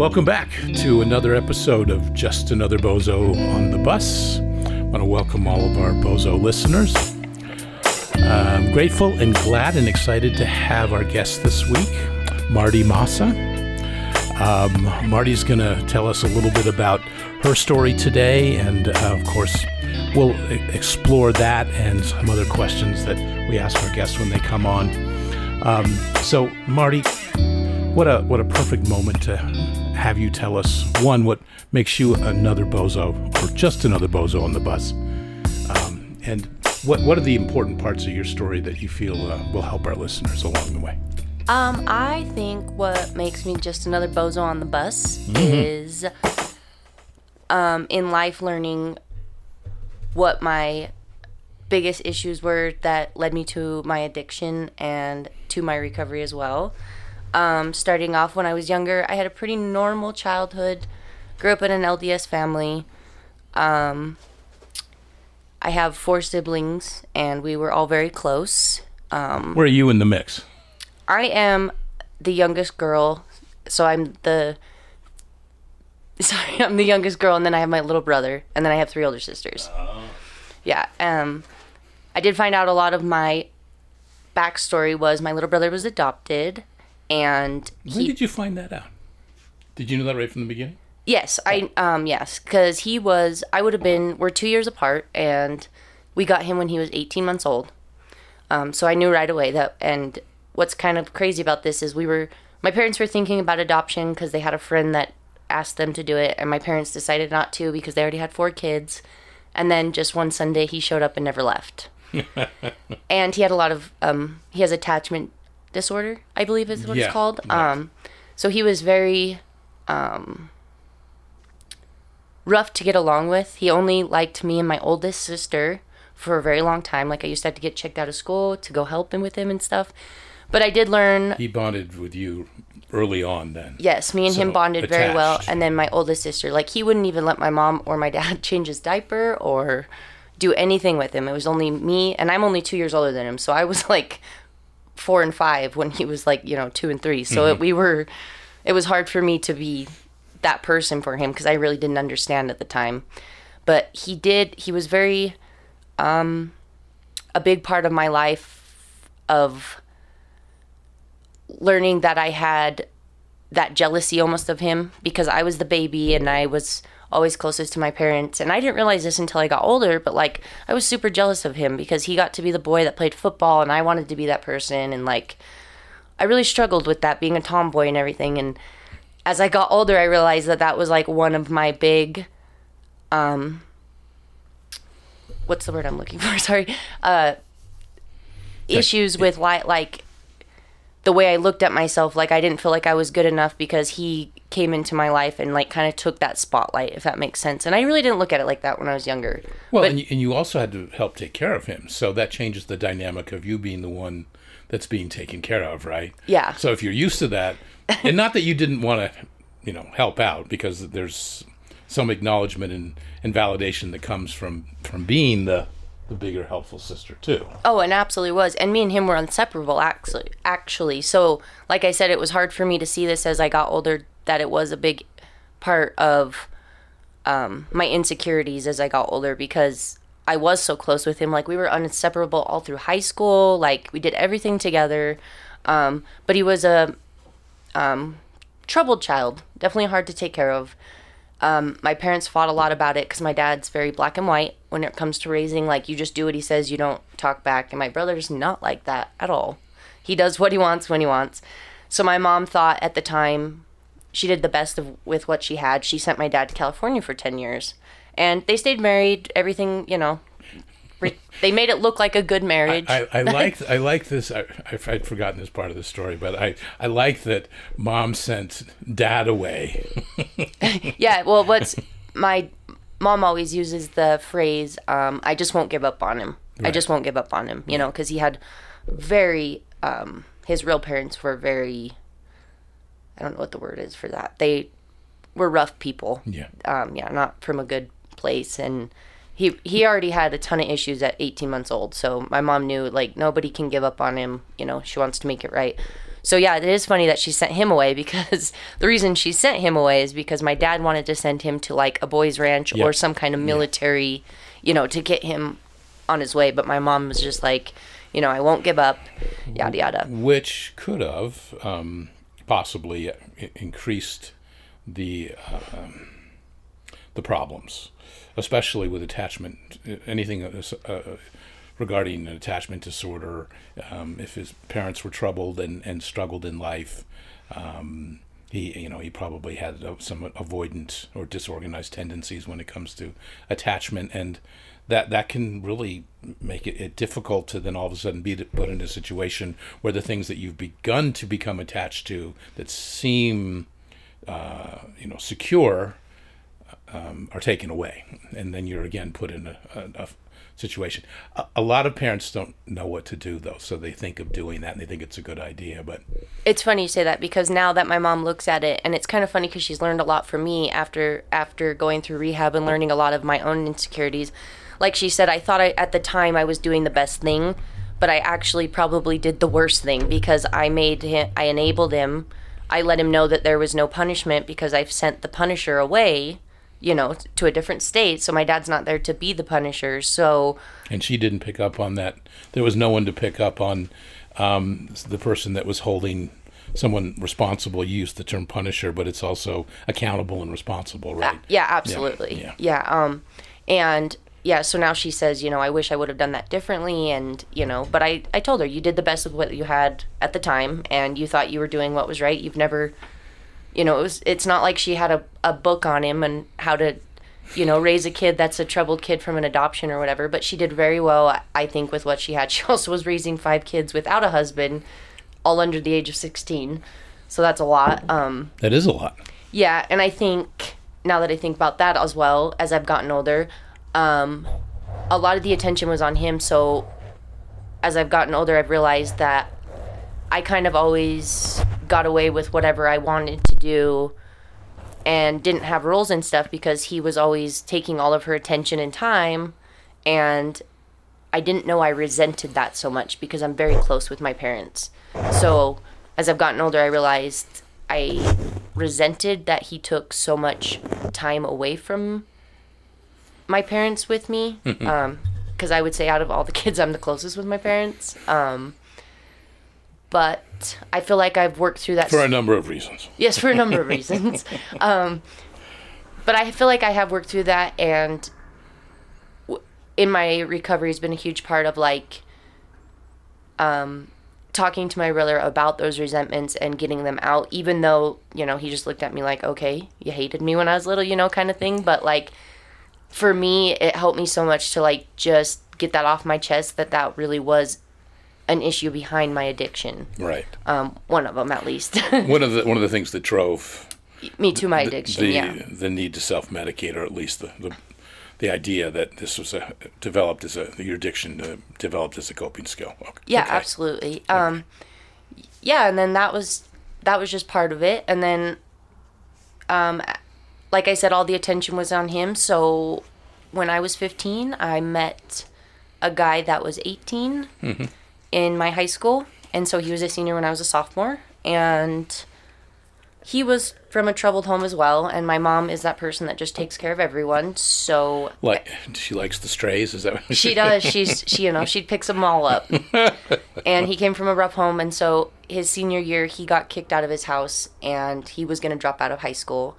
Welcome back to another episode of Just Another Bozo on the Bus. I want to welcome all of our Bozo listeners. I'm grateful and glad and excited to have our guest this week, Mardi Massa. Um, Mardi's going to tell us a little bit about her story today, and uh, of course, we'll explore that and some other questions that we ask our guests when they come on. Um, so, Mardi, what a what a perfect moment to have you tell us one what makes you another bozo or just another bozo on the bus, um, and what what are the important parts of your story that you feel uh, will help our listeners along the way. Um, I think what makes me just another bozo on the bus Mm-hmm. is um, in life learning what my biggest issues were that led me to my addiction and to my recovery as well. Um, starting off when I was younger, I had a pretty normal childhood. Grew up in an LDS family. Um, I have four siblings, and we were all very close. Um, Where are you in the mix? I am the youngest girl, so I'm the sorry, I'm the youngest girl, and then I have my little brother, and then I have three older sisters. Yeah. Um, I did find out a lot of my backstory was my little brother was adopted, and When he did you find that out? Did you know that right from the beginning? Yes, I um yes, because he was I would have been we're two years apart, and we got him when he was 18 months old. Um, so I knew right away that. And what's kind of crazy about this is we were my parents were thinking about adoption because they had a friend that asked them to do it, and my parents decided not to because they already had four kids. And then just one Sunday, he showed up and never left. and he had a lot of um he has attachment disorder, I believe is what Yeah, it's called. yeah. Um, so he was very um rough to get along with. He only liked me and my oldest sister for a very long time. Like I used to have to get checked out of school to go help him with him and stuff. But I did learn He bonded with you early on then. Yes, me and him So, bonded very well. And then my oldest sister, like he wouldn't even let my mom or my dad change his diaper or do anything with him. It was only me, and I'm only two years older than him, so I was like four and five when he was like you know two and three. So it, we were, it was hard for me to be that person for him because I really didn't understand at the time. But he did. He was very, um, a big part of my life of learning that I had that jealousy almost of him because I was the baby and I was always closest to my parents. And I didn't realize this until I got older, but like I was super jealous of him because he got to be the boy that played football and I wanted to be that person. And like I really struggled with that being a tomboy and everything. And as I got older, I realized that that was like one of my big, um, what's the word I'm looking for? Sorry. Uh, issues with like, like, the way I looked at myself, like I didn't feel like I was good enough because he came into my life and like kind of took that spotlight, if that makes sense. And I really didn't look at it like that when I was younger. Well, But- and, you, and you also had to help take care of him, so that changes the dynamic of you being the one that's being taken care of, right? Yeah. So if you're used to that, and not that you didn't want to, you know, help out because there's some acknowledgement and, and validation that comes from from being the the bigger helpful sister too. Oh, and absolutely was. And me and him were inseparable actually actually. So, like I said, it was hard for me to see this as I got older that it was a big part of um, my insecurities as I got older because I was so close with him. Like we were inseparable all through high school. Like we did everything together. Um, but he was a um, troubled child, definitely hard to take care of. Um, my parents fought a lot about it because my dad's very black and white when it comes to raising. Like, you just do what he says, you don't talk back. And my brother's not like that at all. He does what he wants when he wants. So my mom thought at the time she did the best of with what she had. She sent my dad to California for 10 years. And they stayed married, everything, you know. re- They made it look like a good marriage. I, I like I like this. I, I've, I'd forgotten this part of the story, but I, I like that mom sent dad away. yeah, well, what's my mom always uses the phrase, um, I just won't give up on him. I just won't give up on him, you know, because he had very, um, his real parents were very, I don't know what the word is for that. They were rough people. Yeah. Um, yeah, not from a good place. And he, he already had a ton of issues at 18 months old. So my mom knew, like, nobody can give up on him. You know, she wants to make it right. So yeah, it is funny that she sent him away because the reason she sent him away is because my dad wanted to send him to like a boys ranch Yep. or some kind of military, you know, to get him on his way. But my mom was just like, you know, I won't give up, yada yada. which could have um, possibly increased the um, the problems, especially with attachment. Anything uh, uh, regarding an attachment disorder, um, if his parents were troubled and, and struggled in life. Um, he, you know, he probably had uh, some avoidant or disorganized tendencies when it comes to attachment, and that that can really make it, it difficult to then all of a sudden be put in a situation where the things that you've begun to become attached to that seem, uh, you know, secure, um, are taken away, and then you're again put in a, a, a situation. A, a lot of parents don't know what to do though, so they think of doing that and they think it's a good idea, but It's funny you say that because now that my mom looks at it, and it's kind of funny because she's learned a lot from me after after going through rehab and learning a lot of my own insecurities. Like she said, I thought I, at the time I was doing the best thing, but I actually probably did the worst thing because I made him, I enabled him, I let him know that there was no punishment because I've sent the Punisher away, you know, to a different state. So my dad's not there to be the Punisher. So and she didn't pick up on that. There was no one to pick up on um, the person that was holding someone responsible. Used the term punisher, but it's also accountable and responsible, right? Yeah, absolutely. yeah. Yeah. Um, and yeah, so now she says, you know, I wish I would have done that differently, and you know, but I, I told her you did the best with what you had at the time, and you thought you were doing what was right. You've never, you know, it was. It's not like she had a a book on him and how to, you know, raise a kid that's a troubled kid from an adoption or whatever. But she did very well, I- think, with what she had. She also was raising five kids without a husband, all under the age of sixteen. So that's a lot. Um, That is a lot. yeah, and I think now that I think about that as well, as I've gotten older, um, a lot of the attention was on him. So as I've gotten older, I've realized that I kind of always got away with whatever I wanted to do and didn't have rules and stuff because he was always taking all of her attention and time. And I didn't know I resented that so much because I'm very close with my parents. So as I've gotten older, I realized I resented that he took so much time away from my parents with me. Because I would say out of all the kids, I'm the closest with my parents. Um, but I feel like I've worked through that. For a number of reasons. Yes, for a number of reasons. um, but I feel like I have worked through that, and w- in my recovery has been a huge part of like um, talking to my brother about those resentments and getting them out. Even though you know he just looked at me like, "Okay, you hated me when I was little," you know, kind of thing. But like for me, it helped me so much to like just get that off my chest that that really was an issue behind my addiction. Right. Um, one of them at least. One of the one of the things that drove me to my addiction. the yeah. the need to self medicate, or at least the, the the idea that this was a developed as a your addiction uh, developed as a coping skill. Okay. Yeah, Okay. absolutely. Um, yeah, and then that was that was just part of it, and then, um, like I said, all the attention was on him. So when I was fifteen, I met a guy that was 18 mm-hmm. in my high school, and so he was a senior when I was a sophomore, and he was from a troubled home as well. And my mom is that person that just takes care of everyone. So Like she likes the strays. Is that what she does. She's she you know she picks them all up. and he came from a rough home, and so his senior year he got kicked out of his house, and he was gonna drop out of high school.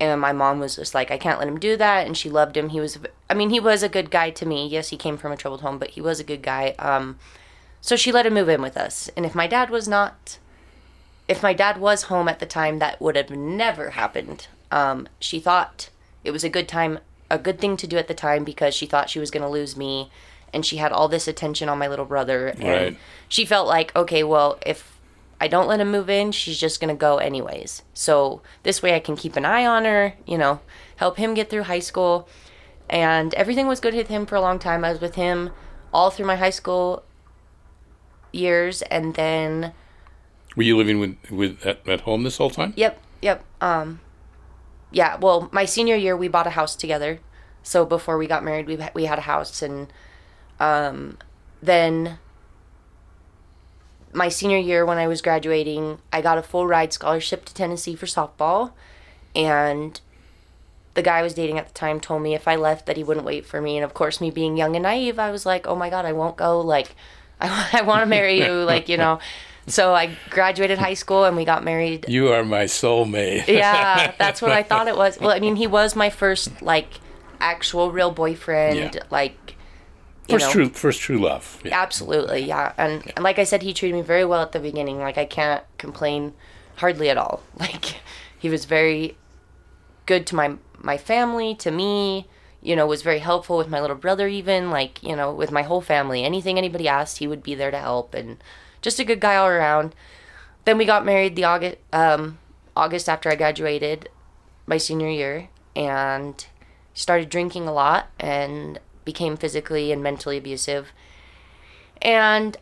And my mom was just like, I can't let him do that, and she loved him. He was, I mean, he was a good guy to me. Yes, he came from a troubled home, but he was a good guy. Um, so she let him move in with us. And if my dad was not, if my dad was home at the time, that would have never happened. Um, she thought it was a good time, a good thing to do at the time because she thought she was going to lose me, and she had all this attention on my little brother, and Right. she felt like, okay, well, if I don't let him move in, she's just going to go anyways. So this way I can keep an eye on her, you know, help him get through high school. And everything was good with him for a long time. I was with him all through my high school years and then Were you living with with at, at home this whole time? yep, yep. Um yeah, well, my senior year we bought a house together. So before we got married, we we had a house and um then my senior year when I was graduating, I got a full ride scholarship to Tennessee for softball, and the guy I was dating at the time told me if I left that he wouldn't wait for me. And of course, me being young and naive, I was like, "Oh my god, I won't go. Like, I, I want to marry you. Like, you know." So I graduated high school and we got married. You are my soulmate. yeah, that's what I thought it was. Well, I mean, he was my first like actual real boyfriend. Yeah. Like, First know. true, first true love. Yeah. Absolutely, yeah. And, and like I said, he treated me very well at the beginning. Like I can't complain hardly at all. Like he was very good to my my family, to me. You know, was very helpful with my little brother. Even like you know, with my whole family. Anything anybody asked, he would be there to help. And just a good guy all around. Then we got married the August um, August after I graduated, my senior year, and started drinking a lot and became physically and mentally abusive. And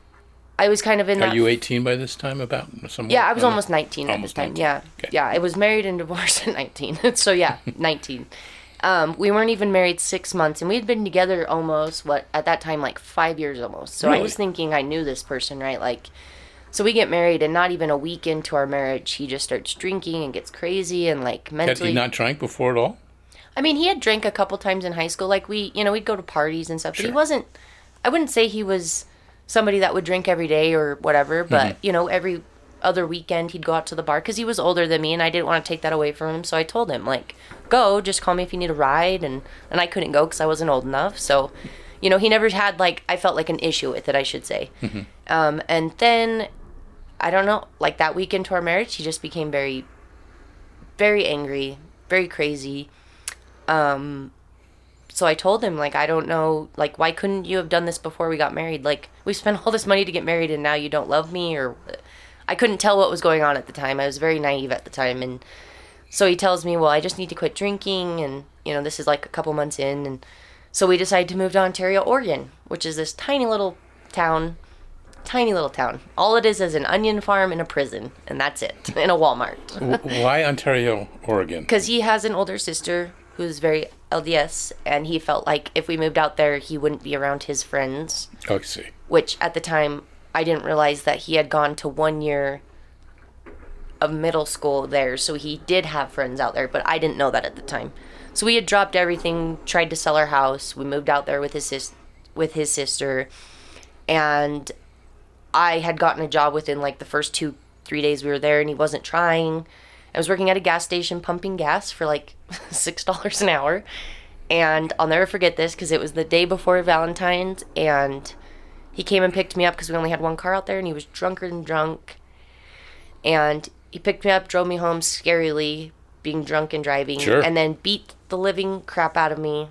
I was kind of in Are you 18 by this time? About somewhere? yeah, I was almost 19 Almost at the time. 19. Yeah. Okay. Yeah, I was married and divorced at 19. so yeah, 19. Um, we weren't even married six months, and we had been together almost what at that time like five years almost. So I was thinking I knew this person, right? Like, so we get married, and not even a week into our marriage, he just starts drinking and gets crazy and like Had mentally. he not drank before at all? I mean, he had drank a couple times in high school. Like we, you know, we'd go to parties and stuff. But he wasn't. I wouldn't say he was somebody that would drink every day or whatever. But Mm-hmm. you know, every other weekend he'd go out to the bar because he was older than me, and I didn't want to take that away from him. So I told him like, go, just call me if you need a ride. And and I couldn't go because I wasn't old enough. So, you know, he never had like I felt like an issue with it. I should say. Mm-hmm. Um, and then I don't know, like that week into our marriage, he just became very, very angry, very crazy. Um, so I told him, like, I don't know, like, why couldn't you have done this before we got married? Like, we spent all this money to get married and now you don't love me, or I couldn't tell what was going on at the time. I was very naive at the time. And so he tells me, well, I just need to quit drinking. And, you know, this is like a couple months in. And so we decided to move to Ontario, Oregon, which is this tiny little town tiny little town. All it is is an onion farm and a prison, and that's it, in a Walmart. Why Ontario, Oregon? Because he has an older sister who's very LDS, and he felt like if we moved out there, he wouldn't be around his friends. Oh, I see. Which at the time, I didn't realize that he had gone to one year of middle school there, so he did have friends out there, but I didn't know that at the time. So we had dropped everything, tried to sell our house. We moved out there with his sis- with his sister, and I had gotten a job within like the first two, three days we were there, and he wasn't trying. I was working at a gas station pumping gas for like six dollars an hour, and I'll never forget this because it was the day before Valentine's, and he came and picked me up because we only had one car out there, and he was drunker than drunk, and he picked me up, drove me home scarily, being drunk and driving, Sure. and then beat the living crap out of me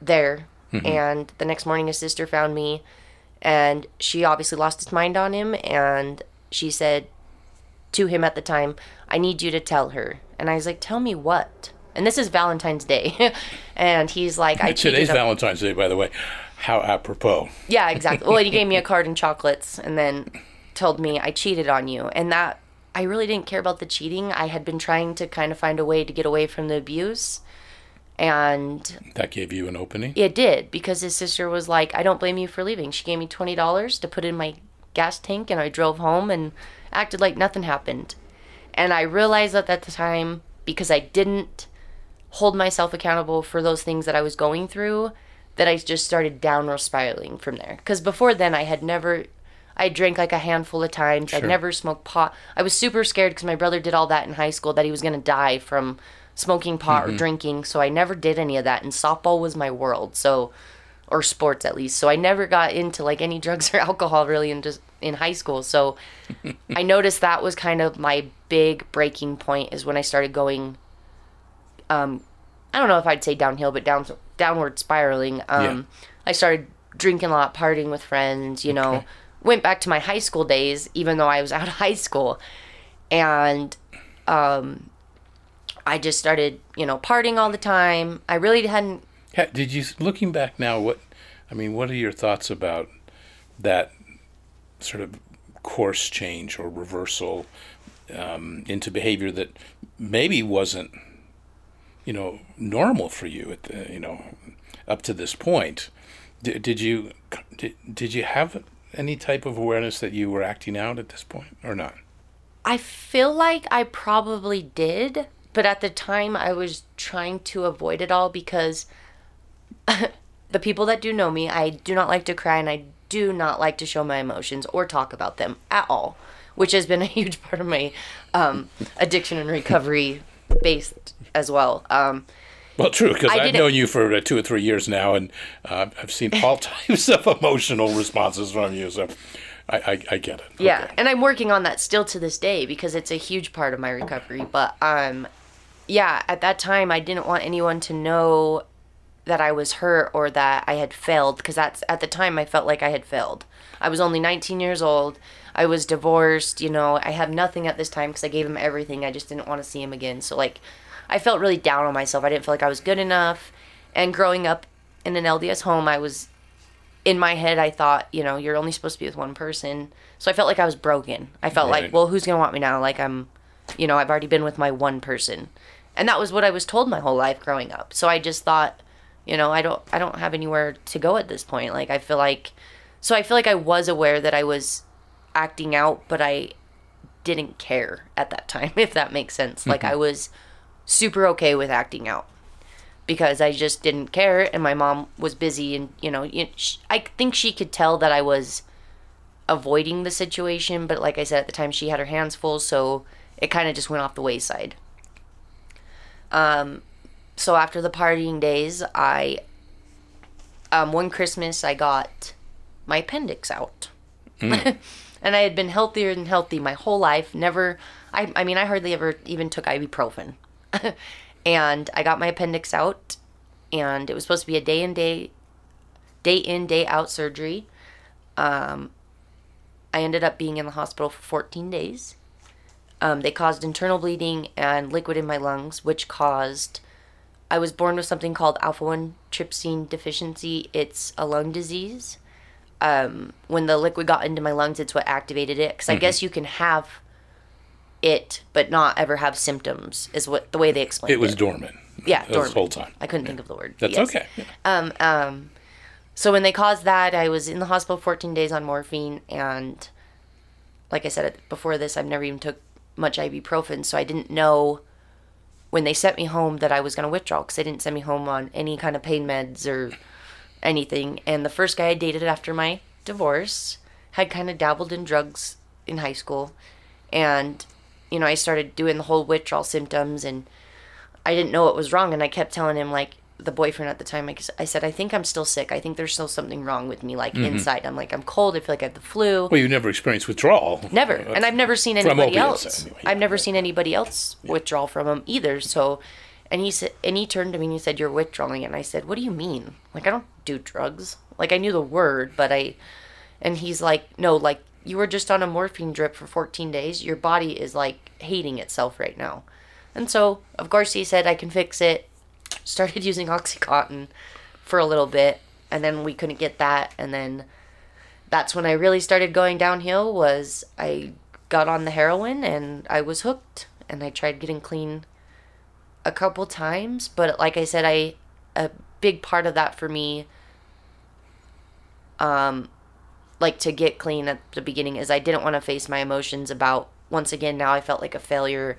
there. Mm-hmm. And the next morning, his sister found me, and she obviously lost his mind on him, and she said to him at the time, "I need you to tell her." And I was like, "Tell me what?" And this is Valentine's Day, and he's like, "I Today's Valentine's Day, by the way. How apropos. yeah, exactly. Well, he gave me a card and chocolates and then told me I cheated on you. And that I really didn't care about the cheating. I had been trying to kind of find a way to get away from the abuse. And That gave you an opening? it did because his sister was like, I don't blame you for leaving. She gave me $20 to put in my gas tank and I drove home and acted like nothing happened. And I realized that at the time because I didn't hold myself accountable for those things that I was going through that I just started downward spiraling from there. Because before then, I had never, I drank like a handful of times. I'd never smoked pot. I was super scared because my brother did all that in high school that he was going to die from smoking pot or mm-hmm. drinking. So I never did any of that. And softball was my world. So, or sports at least. So I never got into like any drugs or alcohol really in just in high school. So I noticed that was kind of my big breaking point is when I started going um I don't know if I'd say downhill but down downward spiraling. Um I started drinking a lot, partying with friends, you know. Went back to my high school days even though I was out of high school. And um I just started, you know, partying all the time. I really hadn't Did you, looking back now, what, I mean, what are your thoughts about that sort of course change or reversal um, into behavior that maybe wasn't, you know, normal for you at the, you know, up to this point? Did, did you, did, did you have any type of awareness that you were acting out at this point or not? I feel like I probably did, but at the time I was trying to avoid it all because the people that do know me, I do not like to cry and I do not like to show my emotions or talk about them at all, which has been a huge part of my um, addiction and recovery based as well. Um, well, true, because I've known you for uh, two or three years now, and uh, I've seen all types of emotional responses from you. So I, I, I get it. Yeah, Okay. and I'm working on that still to this day because it's a huge part of my recovery. But um, yeah, at that time I didn't want anyone to know that I was hurt or that I had failed because that's at the time I felt like I had failed. I was only 19 years old. I was divorced. You know, I have nothing at this time because I gave him everything. I just didn't want to see him again. So like, I felt really down on myself. I didn't feel like I was good enough. And growing up in an LDS home, I was in my head I thought, you know, you're only supposed to be with one person. So I felt like I was broken. I felt Right. like, well, who's going to want me now? Like I'm, you know, I've already been with my one person. And that was what I was told my whole life growing up. So I just thought, you know, I don't I don't have anywhere to go at this point. Like I feel like so I feel like I was aware that I was acting out, but I didn't care at that time, if that makes sense. Like mm-hmm. I was super okay with acting out because I just didn't care, and my mom was busy, and you know, I think she could tell that I was avoiding the situation, but like I said at the time, she had her hands full, so it kind of just went off the wayside. Um, so after the partying days, I um, one Christmas I got my appendix out. and I had been healthier and healthy my whole life. Never, I, I mean, I hardly ever even took ibuprofen. and I got my appendix out, and it was supposed to be a day in day, day in day out surgery. Um, I ended up being in the hospital for 14 days. Um, they caused internal bleeding and liquid in my lungs, which caused. I was born with something called alpha 1 trypsin deficiency. It's a lung disease um, when the liquid got into my lungs, it's what activated it. Because I guess you can have it, but not ever have symptoms, is what the way they explained it. It was dormant. yeah, this dormant. whole time. I couldn't think of the word. That's Yes. okay. Yeah. Um, um, so when they caused that, I was in the hospital 14 days on morphine, and like I said before this, I've never even took much ibuprofen, so I didn't know when they sent me home that I was going to withdraw because they didn't send me home on any kind of pain meds or anything. And the first guy I dated after my divorce had kind of dabbled in drugs in high school, and you know I started doing the whole withdrawal symptoms, and I didn't know what was wrong, and I kept telling him like the boyfriend at the time. I, I said I think I'm still sick. I think there's still something wrong with me, like inside. I'm like I'm cold. I feel like I have the flu. Well, you never experienced withdrawal. Never. Uh, And I've never seen anybody else. anyway. I've never seen anybody else withdraw from them either. So, and he said, and he turned to me and he said, "You're withdrawing." And I said, "What do you mean? Like I don't do drugs. Like I knew the word, but I." And he's like, "No, like you were just on a morphine drip for 14 days. Your body is like hating itself right now." And so, of course, he said, "I can fix it." Started using OxyContin for a little bit, and then we couldn't get that, and then that's when I really started going downhill was I got on the heroin and I was hooked and I tried getting clean a couple times but like I said I a big part of that for me um like to get clean at the beginning is I didn't want to face my emotions about once again now I felt like a failure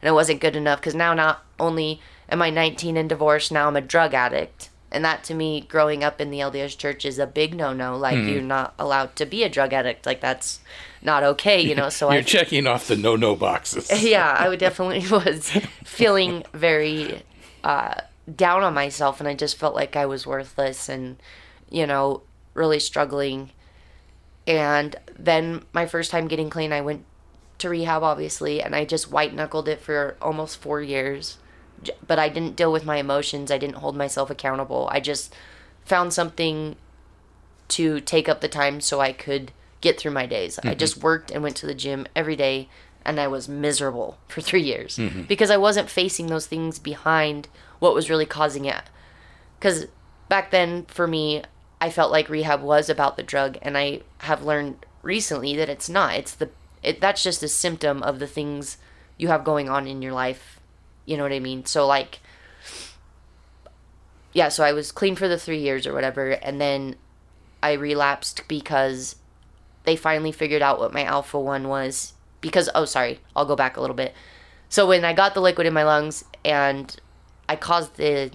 and I wasn't good enough cuz now not only am I 19 and divorced now I'm a drug addict and that to me growing up in the LDS church is a big no-no like Hmm. you're not allowed to be a drug addict like that's not okay you know so You're I checking off the no-no boxes. yeah, I would definitely was feeling very uh, down on myself, and I just felt like I was worthless, and you know, really struggling. And then my first time getting clean, I went to rehab, obviously, and I just white knuckled it for almost four years. But I didn't deal with my emotions. I didn't hold myself accountable. I just found something to take up the time so I could get through my days. I mm-hmm. just worked and went to the gym every day and I was miserable for 3 years mm-hmm. because I wasn't facing those things behind what was really causing it. Cuz back then for me I felt like rehab was about the drug and I have learned recently that it's not. It's the it, that's just a symptom of the things you have going on in your life. You know what I mean? So like yeah, so I was clean for the 3 years or whatever and then I relapsed because they finally figured out what my alpha 1 was because oh sorry, I'll go back a little bit. So when I got the liquid in my lungs and I caused the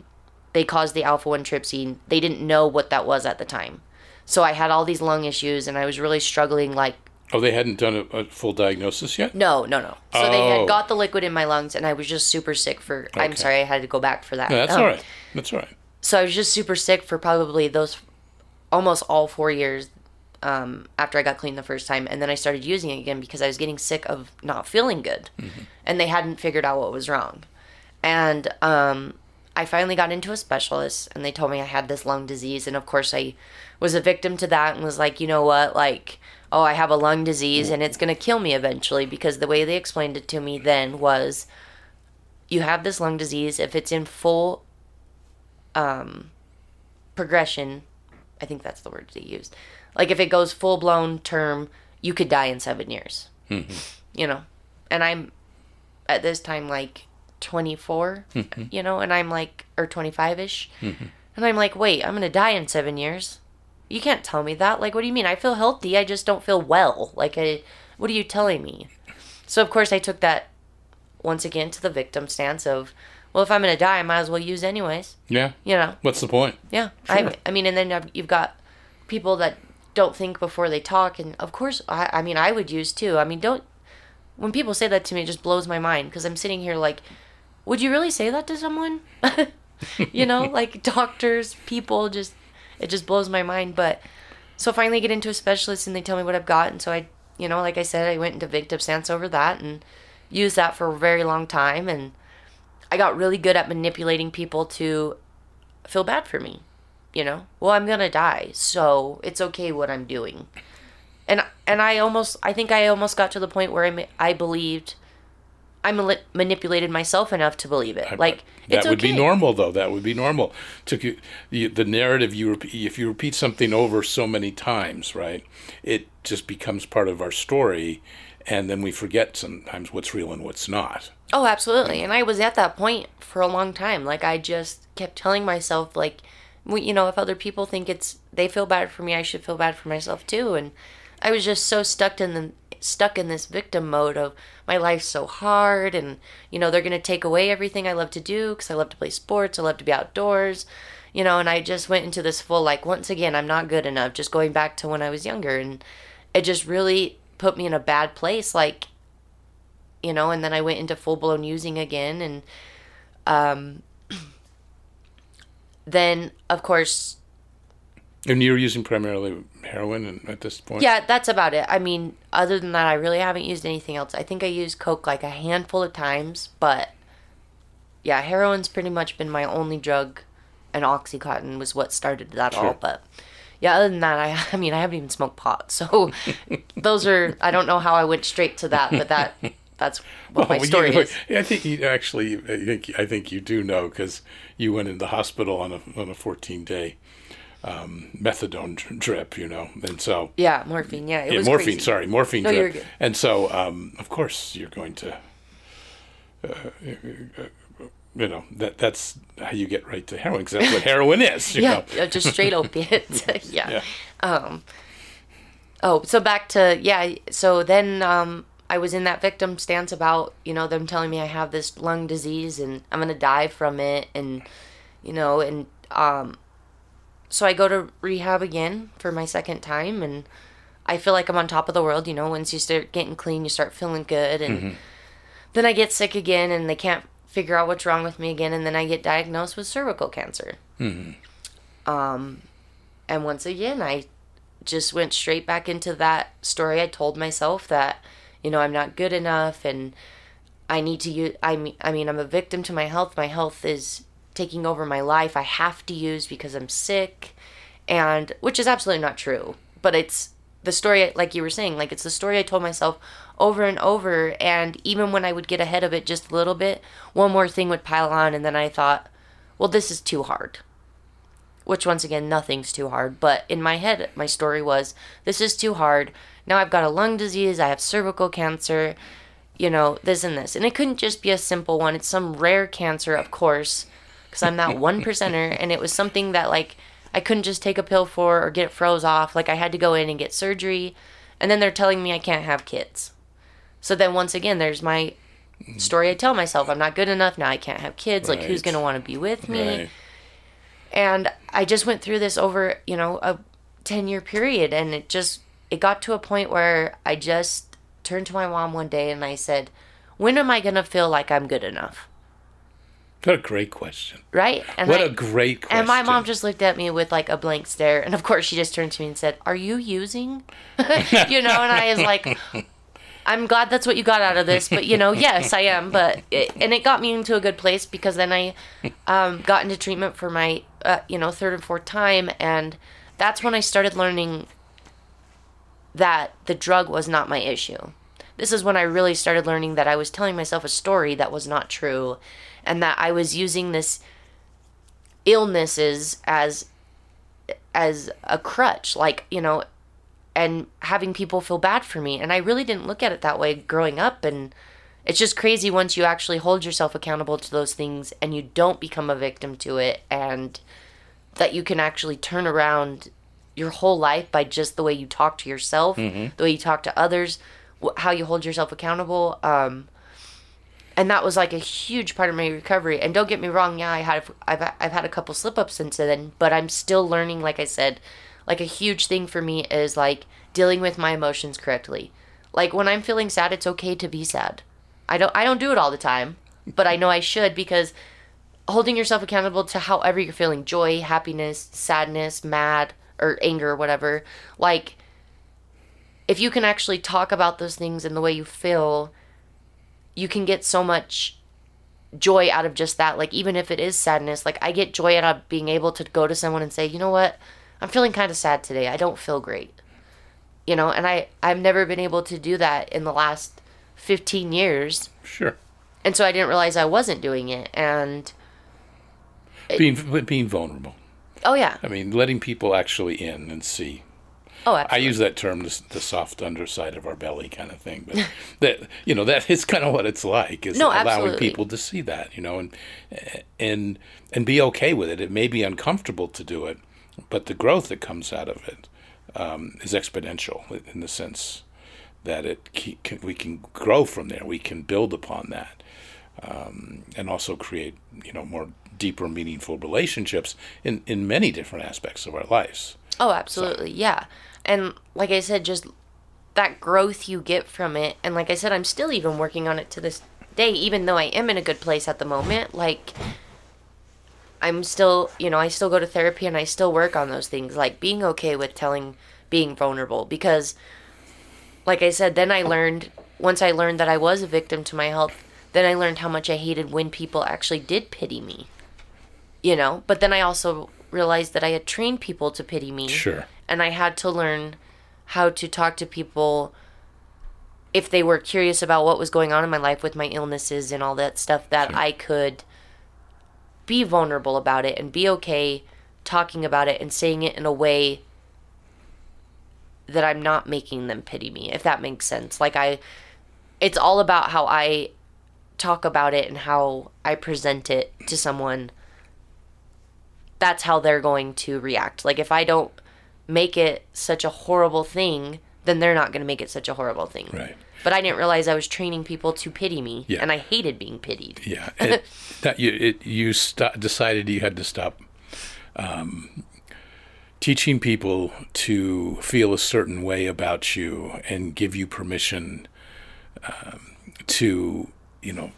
they caused the alpha 1 trypsin, they didn't know what that was at the time. So I had all these lung issues and I was really struggling like Oh, they hadn't done a, a full diagnosis yet? no, no, no. So they Oh. had got the liquid in my lungs and I was just super sick for I'm sorry, I had to go back for that. No, that's Um, all right. That's all right. so I was just super sick for probably those almost all four years um, after I got clean the first time, and then I started using it again because I was getting sick of not feeling good, and they hadn't figured out what was wrong, and um, I finally got into a specialist, and they told me I had this lung disease, and of course I was a victim to that, and was like, you know what, like. Oh, I have a lung disease and it's going to kill me eventually because the way they explained it to me then was you have this lung disease. If it's in full um, progression i think that's the word they used like if it goes full blown term you could die in seven years. Mm-hmm. You know? And i'm at this time like 24 mm-hmm. you know and i'm like or 25ish mm-hmm. and i'm like wait i'm gonna die in seven years? You can't tell me that. Like what do you mean? I feel healthy. I just don't feel well. Like i what are you telling me? So of course i took that once again to the victim stance of well if i'm gonna die i might as well use anyways. Yeah. you know? What's the point? yeah, Sure. I, I mean, and then you've- you've got people that don't think before they talk, and of course, I, I mean, I would use too. I mean, don't when people say that to me, it just blows my mind because I'm sitting here like, would you really say that to someone? you know, like doctors, people, just it just blows my mind. But so finally, get into a specialist, and they tell me what I've got, and so I, you know, like I said, I went into Victim Stance over that and used that for a very long time, and I got really good at manipulating people to feel bad for me you know well i'm gonna die so it's okay what i'm doing and and i almost i think i almost got to the point where i i believed i manipulated myself enough to believe it like that would okay be normal, though. That would be normal. To the, the narrative you repeat, if you repeat something over so many times, right? It just becomes part of our story, and then we forget sometimes what's real and what's not. Oh, absolutely. And I was at that point for a long time. Like I just kept telling myself like you know, if other people think it's they feel bad for me, I should feel bad for myself too. And I was just so stuck in the stuck in this victim mode of my life's so hard and you know, they're going to take away everything I love to do cuz I love to play sports, I love to be outdoors. You know, and I just went into this full like once again, I'm not good enough, just going back to when I was younger and it just really put me in a bad place like you know, and then I went into full blown using again, and um, then of course, And you're using primarily heroin and, at this point? yeah, that's about it. I mean, other than that, I really haven't used anything else. I think I used coke like a handful of times, but yeah, heroin's pretty much been my only drug, and oxycontin was what started that all. But yeah, other than that, I I mean, I haven't even smoked pot, so those are I don't know how I went straight to that, but that that's what my story you- is. I think you actually, I think I think you do know because you went in the hospital on a on a 14 day um, methadone drip, you know, and so Yeah, morphine. Yeah, it yeah, was morphine. crazy. Sorry, morphine No, drip. And so, um, of course, you're going to, uh, you know, that that's how you get right to heroin because that's what heroin is. You Yeah, know? just straight opiates. yeah. Yeah. Um. Oh, so back to yeah. So then um, I was in that victim stance about you know them telling me I have this lung disease and I'm gonna die from it and you know and um. So I go to rehab again for my second time and I feel like I'm on top of the world. You know, once you start getting clean, you start feeling good and then I get sick again and they can't figure out what's wrong with me again and then I get diagnosed with cervical cancer. Um and once again I just went straight back into that story I told myself that you know I'm not good enough and I need to use I mean I mean I'm a victim to my health. My health is taking over my life. I have to use because I'm sick and which is absolutely not true. But it's the story like you were saying, like it's the story I told myself over and over and even when I would get ahead of it just a little bit, one more thing would pile on and then I thought, well this is too hard. Which once again nothing's too hard, but in my head my story was this is too hard. Now I've got a lung disease, I have cervical cancer, you know, this and this. And it couldn't just be a simple one. It's some rare cancer, of course, because I'm that one percenter. And it was something that, like, I couldn't just take a pill for or get it froze off. Like, I had to go in and get surgery. And then they're telling me I can't have kids. So then once again, there's my story I tell myself I'm not good enough. Now I can't have kids. Like, who's going to want to be with me? Right. and i just went through this over you know a 10 year period and it just it got to a point where i just turned to my mom one day and i said when am i going to feel like i'm good enough What a great question. right and What a great question. and my mom just looked at me with like a blank stare and of course she just turned to me and said are you using you know and i was like i'm glad that's what you got out of this but you know yes i am but it, and it got me into a good place because then i um, got into treatment for my uh, you know third and fourth time and that's when i started learning that the drug was not my issue this is when i really started learning that i was telling myself a story that was not true and that i was using this illnesses as as a crutch like you know and having people feel bad for me. And i really didn't look at it that way growing up. And it's just crazy once you actually hold yourself accountable to those things and you don't become a victim to it and that you can actually turn around your whole life by just the way you talk to yourself the way you talk to others how you hold yourself accountable. Um, and that was like a huge part of my recovery. And don't get me wrong, yeah, I had I've I've had a couple slip ups since then, but I'm still learning. Like I said, like a huge thing for me is like dealing with my emotions correctly. Like when I'm feeling sad, it's okay to be sad. I don't I don't do it all the time, but I know I should because holding yourself accountable to however you're feeling joy, happiness, sadness, mad, or anger, whatever. Like, if you can actually talk about those things and the way you feel, you can get so much joy out of just that. Like, even if it is sadness, like, I get joy out of being able to go to someone and say, you know what? I'm feeling kind of sad today. I don't feel great. You know, and I, I've never been able to do that in the last 15 years. Sure. And so I didn't realize I wasn't doing it. And, Being being vulnerable. oh, yeah. I mean, letting people actually in and see. Oh, I use that term, the, the soft underside of our belly kind of thing. But that you know that is kind of what it's like is No, allowing absolutely. people to see that you know and and and be okay with it. It may be uncomfortable to do it, but the growth that comes out of it um, is exponential in the sense that it can, we can grow from there. We can build upon that, um, and also create you know more deeper, meaningful relationships in in many different aspects of our lives. Oh, absolutely. Yeah. And like I said, just that growth you get from it. And like I said, I'm still even working on it to this day, even though I am in a good place at the moment. Like, I'm still, you know, I still go to therapy and I still work on those things, like being okay with telling, being vulnerable. Because, like I said, then I learned, once I learned that I was a victim to my health, then I learned how much I hated when people actually did pity me. You know? But then I also realized that I had trained people to pity me. Sure. and I had to learn how to talk to people if they were curious about what was going on in my life with my illnesses and all that stuff that I could be vulnerable about it and be okay talking about it and saying it in a way that I'm not making them pity me if that makes sense. Like I it's all about how I talk about it and how I present it to someone that's how they're going to react. Like if I don't make it such a horrible thing, then they're not going to make it such a horrible thing. Right. But I didn't realize I was training people to pity me, Yeah. and I hated being pitied. Yeah, it, that you it, you st- decided you had to stop um, teaching people to feel a certain way about you and give you permission um, to you know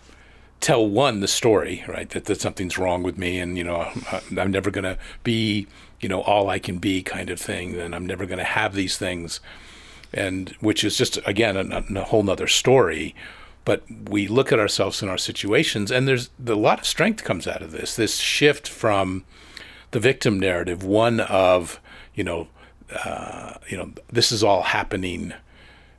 tell one the story right that, that something's wrong with me and you know I'm, I'm never going to be you know all I can be kind of thing Then I'm never going to have these things. And which is just again a, a whole nother story. But we look at ourselves in our situations and there's a lot of strength comes out of this this shift from the victim narrative one of you know uh, you know this is all happening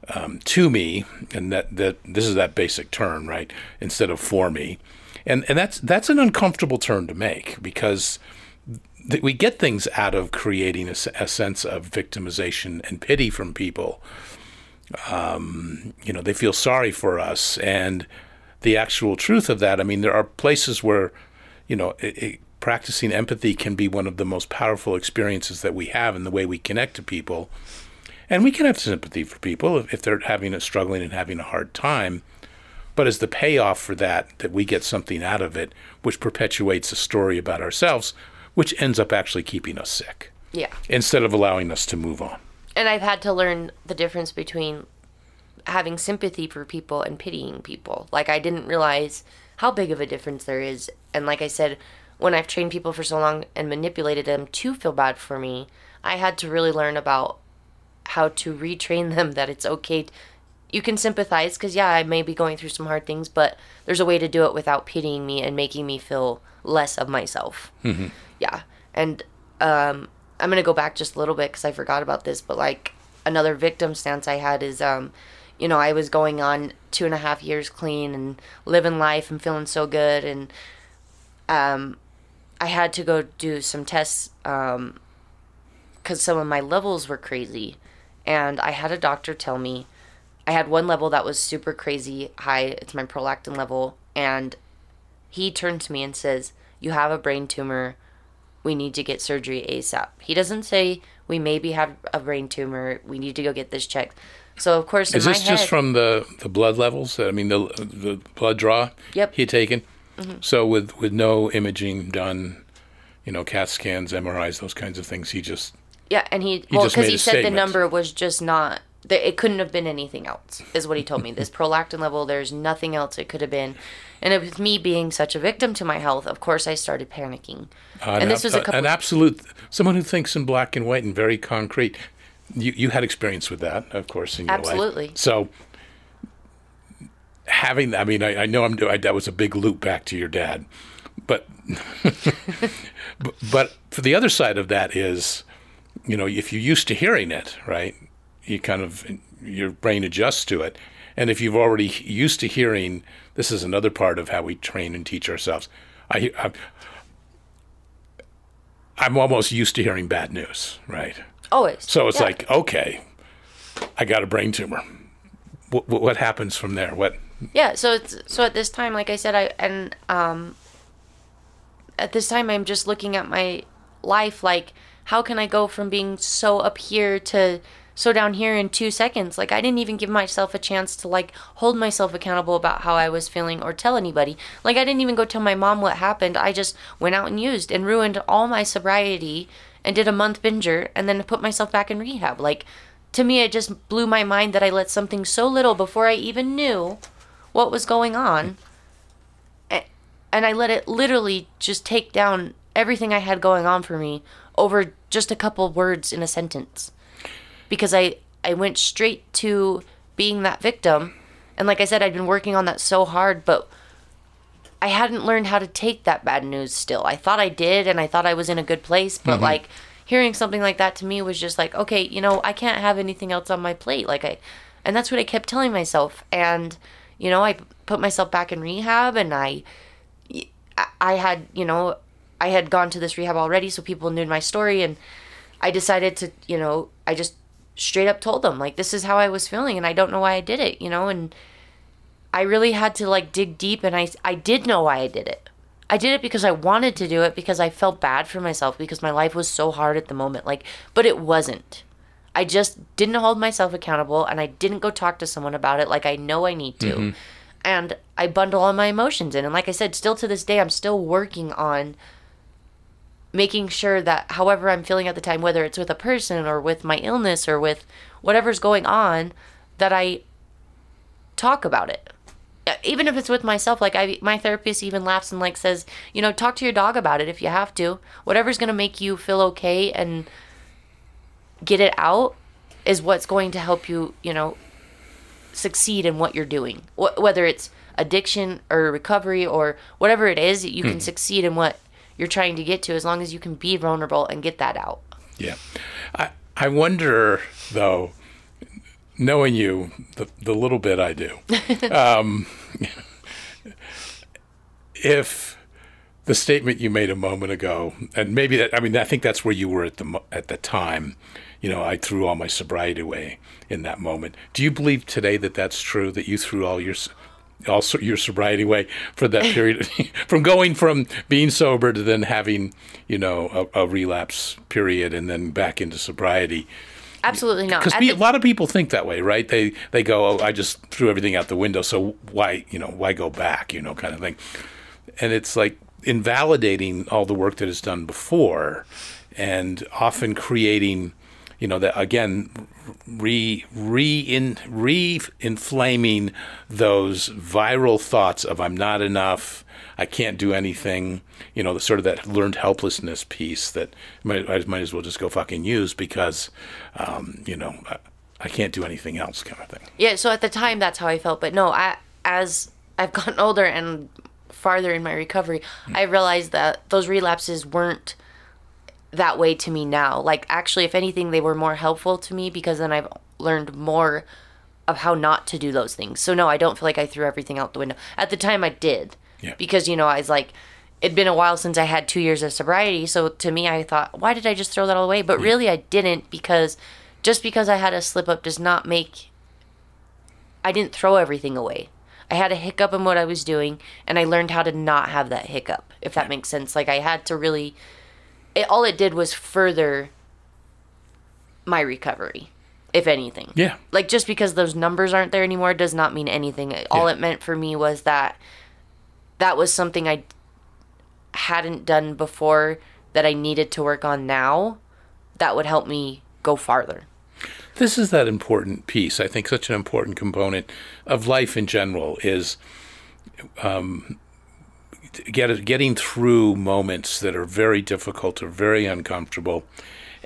um, to me and that that this is that basic turn right instead of for me. And and that's that's an uncomfortable turn to make because th- we get things out of creating a sense of victimization and pity from people. You know they feel sorry for us. And the actual truth of that i mean there are places where you know it, it, practicing empathy can be one of the most powerful experiences that we have in the way we connect to people And we can have sympathy for people if, if they're having a struggling and having a hard time. But as the payoff for that, that we get something out of it, which perpetuates a story about ourselves, which ends up actually keeping us sick Yeah. instead of allowing us to move on. And I've had to learn the difference between having sympathy for people and pitying people. Like I didn't realize how big of a difference there is. And like I said, when I've trained people for so long and manipulated them to feel bad for me, I had to really learn about how to retrain them that it's okay. You can sympathize because, yeah, I may be going through some hard things, but there's a way to do it without pitying me and making me feel less of myself. Yeah. And um, I'm going to go back just a little bit because I forgot about this, but like another victim stance I had is, um, you know, I was going on two and a half years clean and living life and feeling so good. And um, I had to go do some tests um, because some of my levels were crazy. And I had a doctor tell me I had one level that was super crazy high. It's my prolactin level. And he turned to me and says, You have a brain tumor. We need to get surgery ASAP. He doesn't say we maybe have a brain tumor. We need to go get this checked. So of course, in Is this head, just from the, the blood levels? I mean, the the blood draw Yep. Mm-hmm. he had taken? So with, with no imaging done, you know, CAT scans, MRIs, those kinds of things, he just Yeah, and he, well because he said the number was just not. that It couldn't have been anything else, is what he told me. This prolactin level, there's nothing else it could have been. And it was me being such a victim to my health. Of course, I started panicking. Uh, an, and this was a couple. an absolute someone who thinks in black and white and very concrete. You you had experience with that, of course, in your Absolutely. life. Absolutely. So having, I mean, I, I know I'm doing that was a big loop back to your dad, but but- but for the other side of that is, you know, if you're used to hearing it, right, you kind of your brain adjusts to it, and if you've already used to hearing, this is another part of how we train and teach ourselves. I, I I'm almost used to hearing bad news, right? always. So it's Yeah. like, okay, I got a brain tumor. What, what happens from there? What? Yeah, so it's so at this time, like I said, I and um at this time I'm just looking at my life like how can I go from being so up here to so down here in 2 seconds? Like I didn't even give myself a chance to like hold myself accountable about how I was feeling or tell anybody. Like I didn't even go tell my mom what happened. I just went out and used and ruined all my sobriety and did a month binger and then put myself back in rehab. Like to me it just blew my mind that I let something so little before I even knew what was going on and I let it literally just take down everything I had going on for me over just a couple words in a sentence because I I went straight to being that victim and like I said I'd been working on that so hard but I hadn't learned how to take that bad news still. I thought I did and I thought I was in a good place, but mm-hmm. like hearing something like that to me was just like, okay, you know, I can't have anything else on my plate. Like I and that's what I kept telling myself and you know, I put myself back in rehab and I I- I had, you know, I had gone to this rehab already so people knew my story and I decided to, you know, I just straight up told them like this is how I was feeling and I don't know why I did it, you know, and I really had to like dig deep and I I did know why I did it. I did it because I wanted to do it because I felt bad for myself because my life was so hard at the moment like but it wasn't. I just didn't hold myself accountable and I didn't go talk to someone about it like I know I need to. Mm-hmm. And I bundle all my emotions in and like I said still to this day I'm still working on making sure that however I'm feeling at the time whether it's with a person or with my illness or with whatever's going on that I talk about it. Even if it's with myself like i my therapist even laughs and like says you know talk to your dog about it if you have to. Whatever's going to make you feel okay and get it out is what's going to help you you know succeed in what you're doing. Wh- whether it's addiction or recovery or whatever it is you can hmm. succeed in what you're trying to get to as long as you can be vulnerable and get that out Yeah, I I wonder though, knowing you the the little bit I do, um, if the statement you made a moment ago, and maybe that I mean I think that's where you were at the at the time. You know, I threw all my sobriety away in that moment. Do you believe today that that's true? That you threw all your also your sobriety way for that period, from going from being sober to then having, you know, a, a relapse period and then back into sobriety. absolutely not. because a lot of people think that way, right? They they go, "Oh, I just threw everything out the window, so why you know why go back?" You know, kind of thing. And it's like invalidating all the work that is done before, and often creating, you know, that again, re re in re inflaming those viral thoughts of "I'm not enough." I can't do anything, you know, the sort of that learned helplessness piece that might, I might as well just go fucking use because, um, you know, I, I can't do anything else kind of thing. Yeah, so at the time that's how I felt, but no, I as I've gotten older and farther in my recovery, I realized that those relapses weren't that way to me now. Like actually if anything they were more helpful to me because then I've learned more of how not to do those things. So no, I don't feel like I threw everything out the window. At the time I did. Yeah. Because you know, I was like it'd been a while since I had 2 years of sobriety, so to me I thought, why did I just throw that all away? But really I didn't because just because I had a slip up does not make I didn't throw everything away. I had a hiccup in what I was doing, and I learned how to not have that hiccup, if that makes sense. Like, I had to really. It, all it did was further my recovery, if anything. Yeah. Like, just because those numbers aren't there anymore does not mean anything. All Yeah. it meant for me was that that was something I hadn't done before that I needed to work on now that would help me go farther. This is that important piece. I think such an important component of life in general is um, get, getting through moments that are very difficult or very uncomfortable,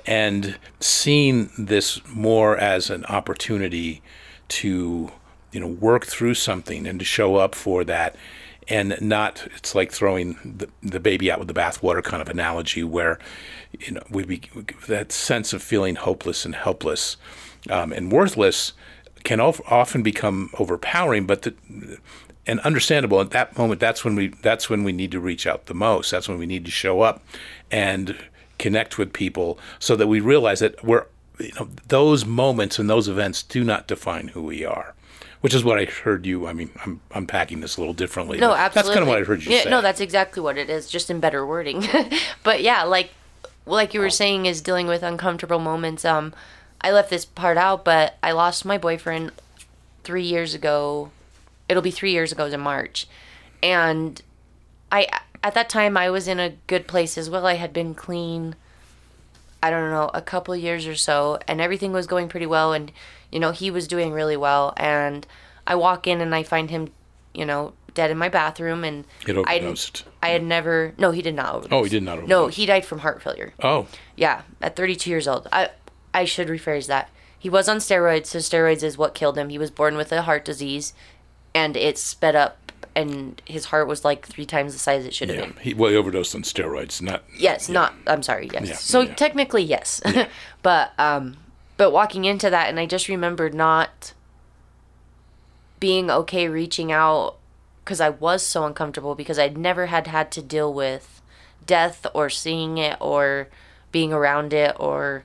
and seeing this more as an opportunity to you know work through something and to show up for that and not it's like throwing the, the baby out with the bathwater kind of analogy where you know we be that sense of feeling hopeless and helpless um, and worthless can of, often become overpowering but the, and understandable at that moment that's when we that's when we need to reach out the most that's when we need to show up and connect with people so that we realize that we're you know those moments and those events do not define who we are which is what I heard you. I mean, I'm unpacking this a little differently. No, absolutely. That's kind of what I heard you yeah, say. No, that's exactly what it is, just in better wording. but yeah, like like you were saying, is dealing with uncomfortable moments. Um, I left this part out, but I lost my boyfriend three years ago. It'll be three years ago in March, and I at that time I was in a good place as well. I had been clean. I don't know, a couple years or so, and everything was going pretty well, and you know he was doing really well, and I walk in and I find him, you know, dead in my bathroom, and It I overdosed. I had never. No, he did not overdose. Oh, he did not overdose. No, he died from heart failure. Oh, Yeah, at 32 years old. I I should rephrase that. He was on steroids, so steroids is what killed him. He was born with a heart disease, and it sped up, and his heart was like three times the size it should have yeah. been. He, well, he overdosed on steroids. Not. Yes, not. I'm sorry. Yes. Yeah, so yeah. technically, yes. but um, but walking into that, and I just remembered not being okay reaching out because I was so uncomfortable because I'd never had had to deal with death or seeing it or being around it or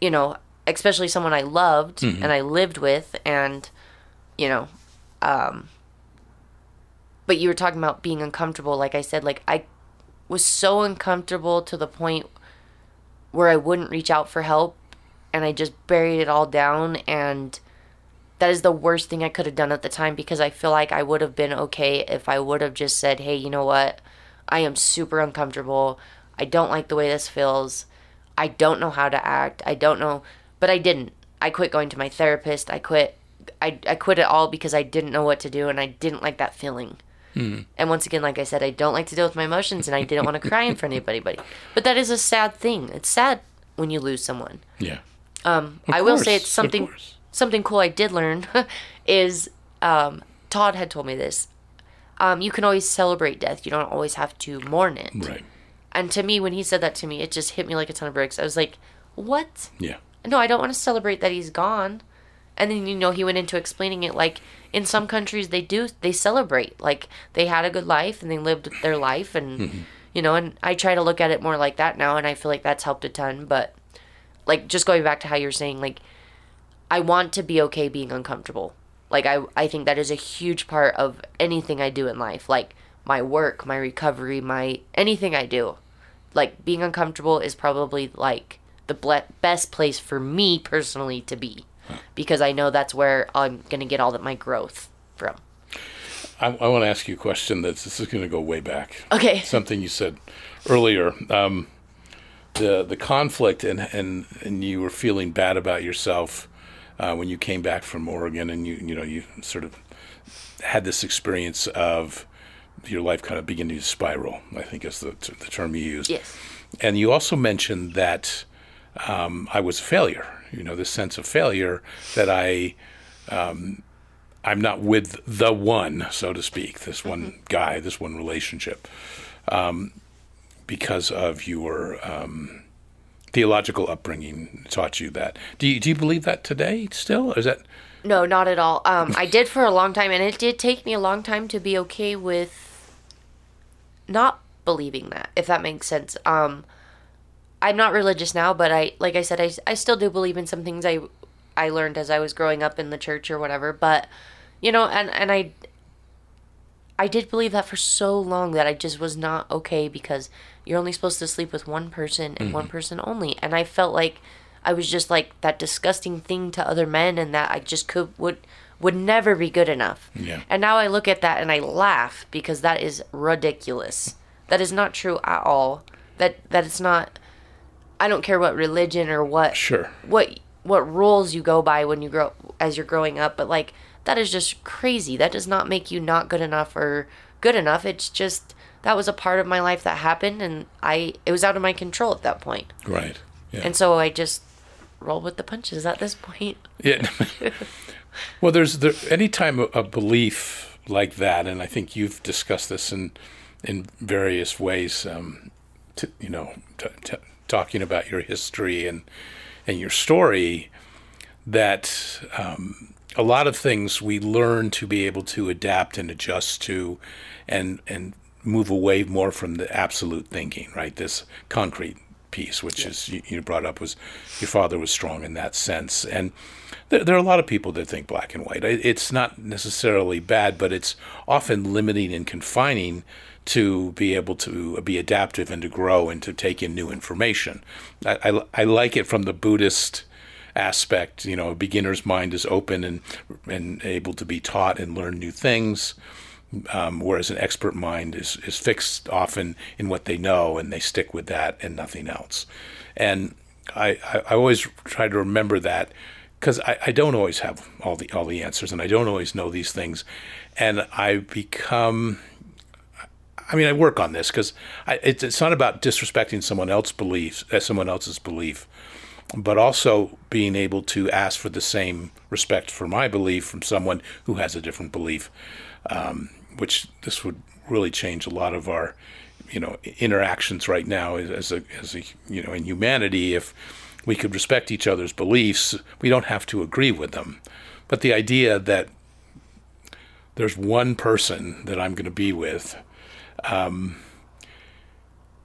you know especially someone I loved and I lived with and you know um but you were talking about being uncomfortable like I said like I was so uncomfortable to the point where I wouldn't reach out for help and I just buried it all down and that is the worst thing I could have done at the time because I feel like I would have been okay if I would have just said, "Hey, you know what? I am super uncomfortable. I don't like the way this feels. I don't know how to act. I don't know." But I didn't. I quit going to my therapist. I quit I I quit it all because I didn't know what to do and I didn't like that feeling. And once again, like I said, I don't like to deal with my emotions and I didn't want to cry in front of anybody. But that is a sad thing. It's sad when you lose someone. Yeah. Of I will say it's something something cool I did learn is um, Todd had told me this. Um, you can always celebrate death. You don't always have to mourn it. Right. And to me, when he said that to me, it just hit me like a ton of bricks. I was like, "What? Yeah. No, I don't want to celebrate that he's gone." And then you know he went into explaining it like in some countries they do they celebrate like they had a good life and they lived their life and you know and I try to look at it more like that now and I feel like that's helped a ton. But like just going back to how you're saying like I want to be okay being uncomfortable. Like I I think that is a huge part of anything I do in life. Like my work, my recovery, my anything I do. Like being uncomfortable is probably like the ble- best place for me personally to be because I know that's where I'm going to get all that my growth from. I, I want to ask you a question that's this is going to go way back. Okay. Something you said earlier. Um, the the conflict and and and you were feeling bad about yourself uh, when you came back from Oregon and you you know you sort of had this experience of your life kind of beginning to spiral. I think is the the term you used. Yes. And you also mentioned that um, I was a failure. You know, this sense of failure that I. Um, I'm not with the one, so to speak, this one guy, this one relationship, um, because of your um, theological upbringing taught you that. Do you, do you believe that today still? Or Is that No, not at all. Um, I did for a long time, and it did take me a long time to be okay with not believing that, if that makes sense. Um, I'm not religious now, but I, like I said, I, I still do believe in some things I, I learned as I was growing up in the church or whatever. But, you know, and and I, I did believe that for so long that I just was not okay because you're only supposed to sleep with one person and one mm-hmm. person only, and I felt like I was just like that disgusting thing to other men, and that I just could would would never be good enough. Yeah. And now I look at that and I laugh because that is ridiculous. That is not true at all. That that it's not. I don't care what religion or what sure? what what rules you go by when you grow as you're growing up, but like that is just crazy. That does not make you not good enough or good enough. It's just that was a part of my life that happened and I it was out of my control at that point. Right. Yeah. And so I just roll with the punches at this point. Yeah. well, there's there anytime a, a belief like that, and I think you've discussed this in in various ways. Um, to, you know, t- t- talking about your history and and your story, that um, a lot of things we learn to be able to adapt and adjust to, and and move away more from the absolute thinking. Right, this concrete piece, which is you, you brought up, was your father was strong in that sense, and there, there are a lot of people that think black and white. It's not necessarily bad, but it's often limiting and confining to be able to be adaptive and to grow and to take in new information. I, I, I like it from the Buddhist aspect. You know, a beginner's mind is open and and able to be taught and learn new things um, whereas an expert mind is, is fixed often in what they know and they stick with that and nothing else. And I, I, I always try to remember that because I, I don't always have all the all the answers and I don't always know these things, and I become. I mean, I work on this because it's, it's not about disrespecting someone else's beliefs, uh, someone else's belief, but also being able to ask for the same respect for my belief from someone who has a different belief um, which this would really change a lot of our, you know, interactions right now as a, as a, you know, in humanity. If we could respect each other's beliefs, we don't have to agree with them. But the idea that there's one person that I'm going to be with, um,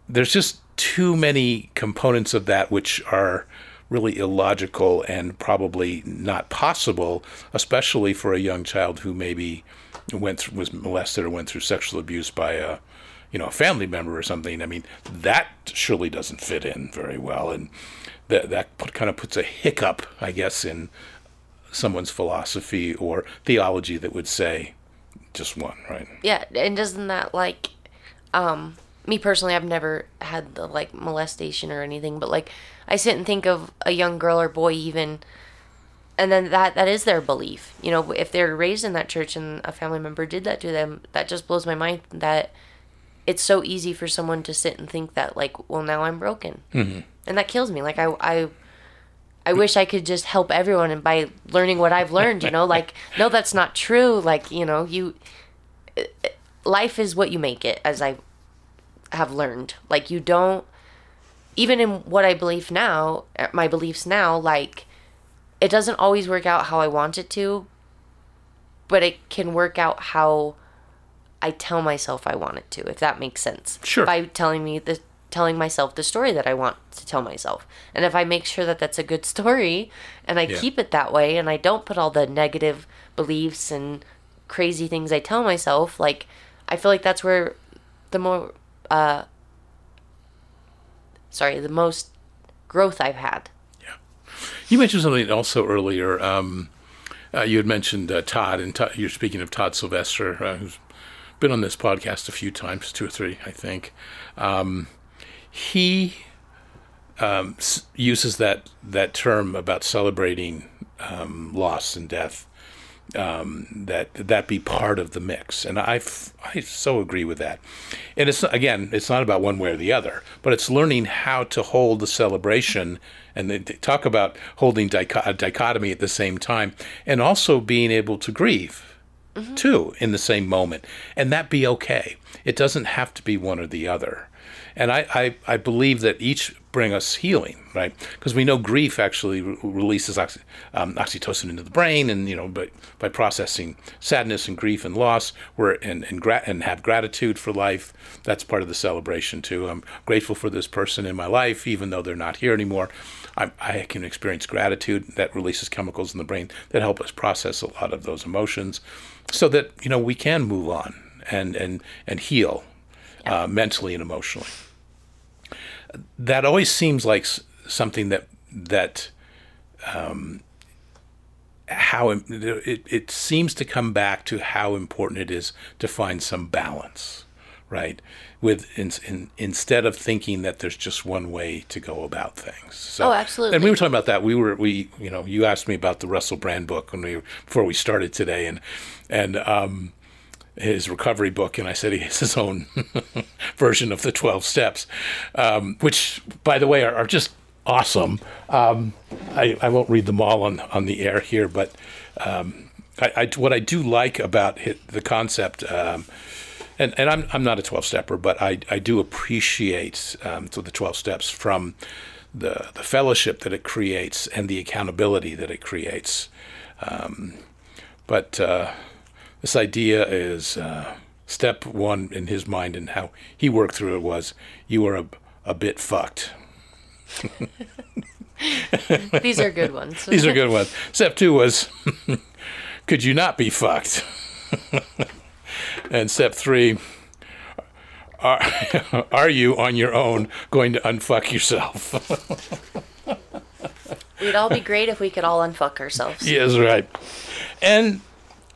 there's just too many components of that which are really illogical and probably not possible, especially for a young child who maybe went through, was molested or went through sexual abuse by a you know a family member or something. I mean that surely doesn't fit in very well, and that that put, kind of puts a hiccup, I guess, in someone's philosophy or theology that would say just one, right? Yeah, and doesn't that like um me personally I've never had the like molestation or anything, but like I sit and think of a young girl or boy even and then that that is their belief. You know, if they're raised in that church and a family member did that to them, that just blows my mind that it's so easy for someone to sit and think that like, well, now I'm broken. Mm-hmm. And that kills me. Like I I I wish I could just help everyone and by learning what I've learned, you know, like no that's not true. Like, you know, you life is what you make it as I have learned. Like you don't even in what I believe now, my beliefs now, like it doesn't always work out how I want it to, but it can work out how I tell myself I want it to, if that makes sense. Sure. By telling me the telling myself the story that I want to tell myself. And if I make sure that that's a good story and I Yeah. keep it that way and I don't put all the negative beliefs and crazy things I tell myself, like I feel like that's where the more uh sorry, the most growth I've had. You mentioned something also earlier. Um, uh, you had mentioned uh, Todd, and Todd, you're speaking of Todd Sylvester, uh, who's been on this podcast a few times, two or three, I think. Um, he um, s- uses that that term about celebrating um, loss and death. Um, that that be part of the mix, and I I so agree with that. And it's again, it's not about one way or the other, but it's learning how to hold the celebration and they talk about holding dicho- dichotomy at the same time, and also being able to grieve too in the same moment, and that be okay. It doesn't have to be one or the other. And I, I, I believe that each bring us healing, right? Because we know grief actually re- releases oxy, um, oxytocin into the brain, and you know, but by processing sadness and grief and loss, we're and and, gra- and have gratitude for life. That's part of the celebration too. I'm grateful for this person in my life, even though they're not here anymore. I, I can experience gratitude that releases chemicals in the brain that help us process a lot of those emotions, so that you know we can move on and and and heal uh, mentally and emotionally. That always seems like something that that um, how it, it seems to come back to how important it is to find some balance, right? With in, in, instead of thinking that there's just one way to go about things. So, Oh, absolutely. And we were talking about that. We were we you know you asked me about the Russell Brand book when we before we started today, and and um, his recovery book, and I said he has his own version of the 12 steps, um, which, by the way, are, are just awesome. Um, I, I won't read them all on, on the air here, but um, I, I, what I do like about the concept, um, and, and I'm, I'm not a 12 stepper, but I, I do appreciate um, so the 12 steps from the, the fellowship that it creates and the accountability that it creates. Um, but uh, this idea is uh, step one in his mind and how he worked through it was you are a, a bit fucked. These are good ones. These are good ones. Step two was could you not be fucked? and step three are, are you on your own going to unfuck yourself? We'd all be great if we could all unfuck ourselves. Yes, right. And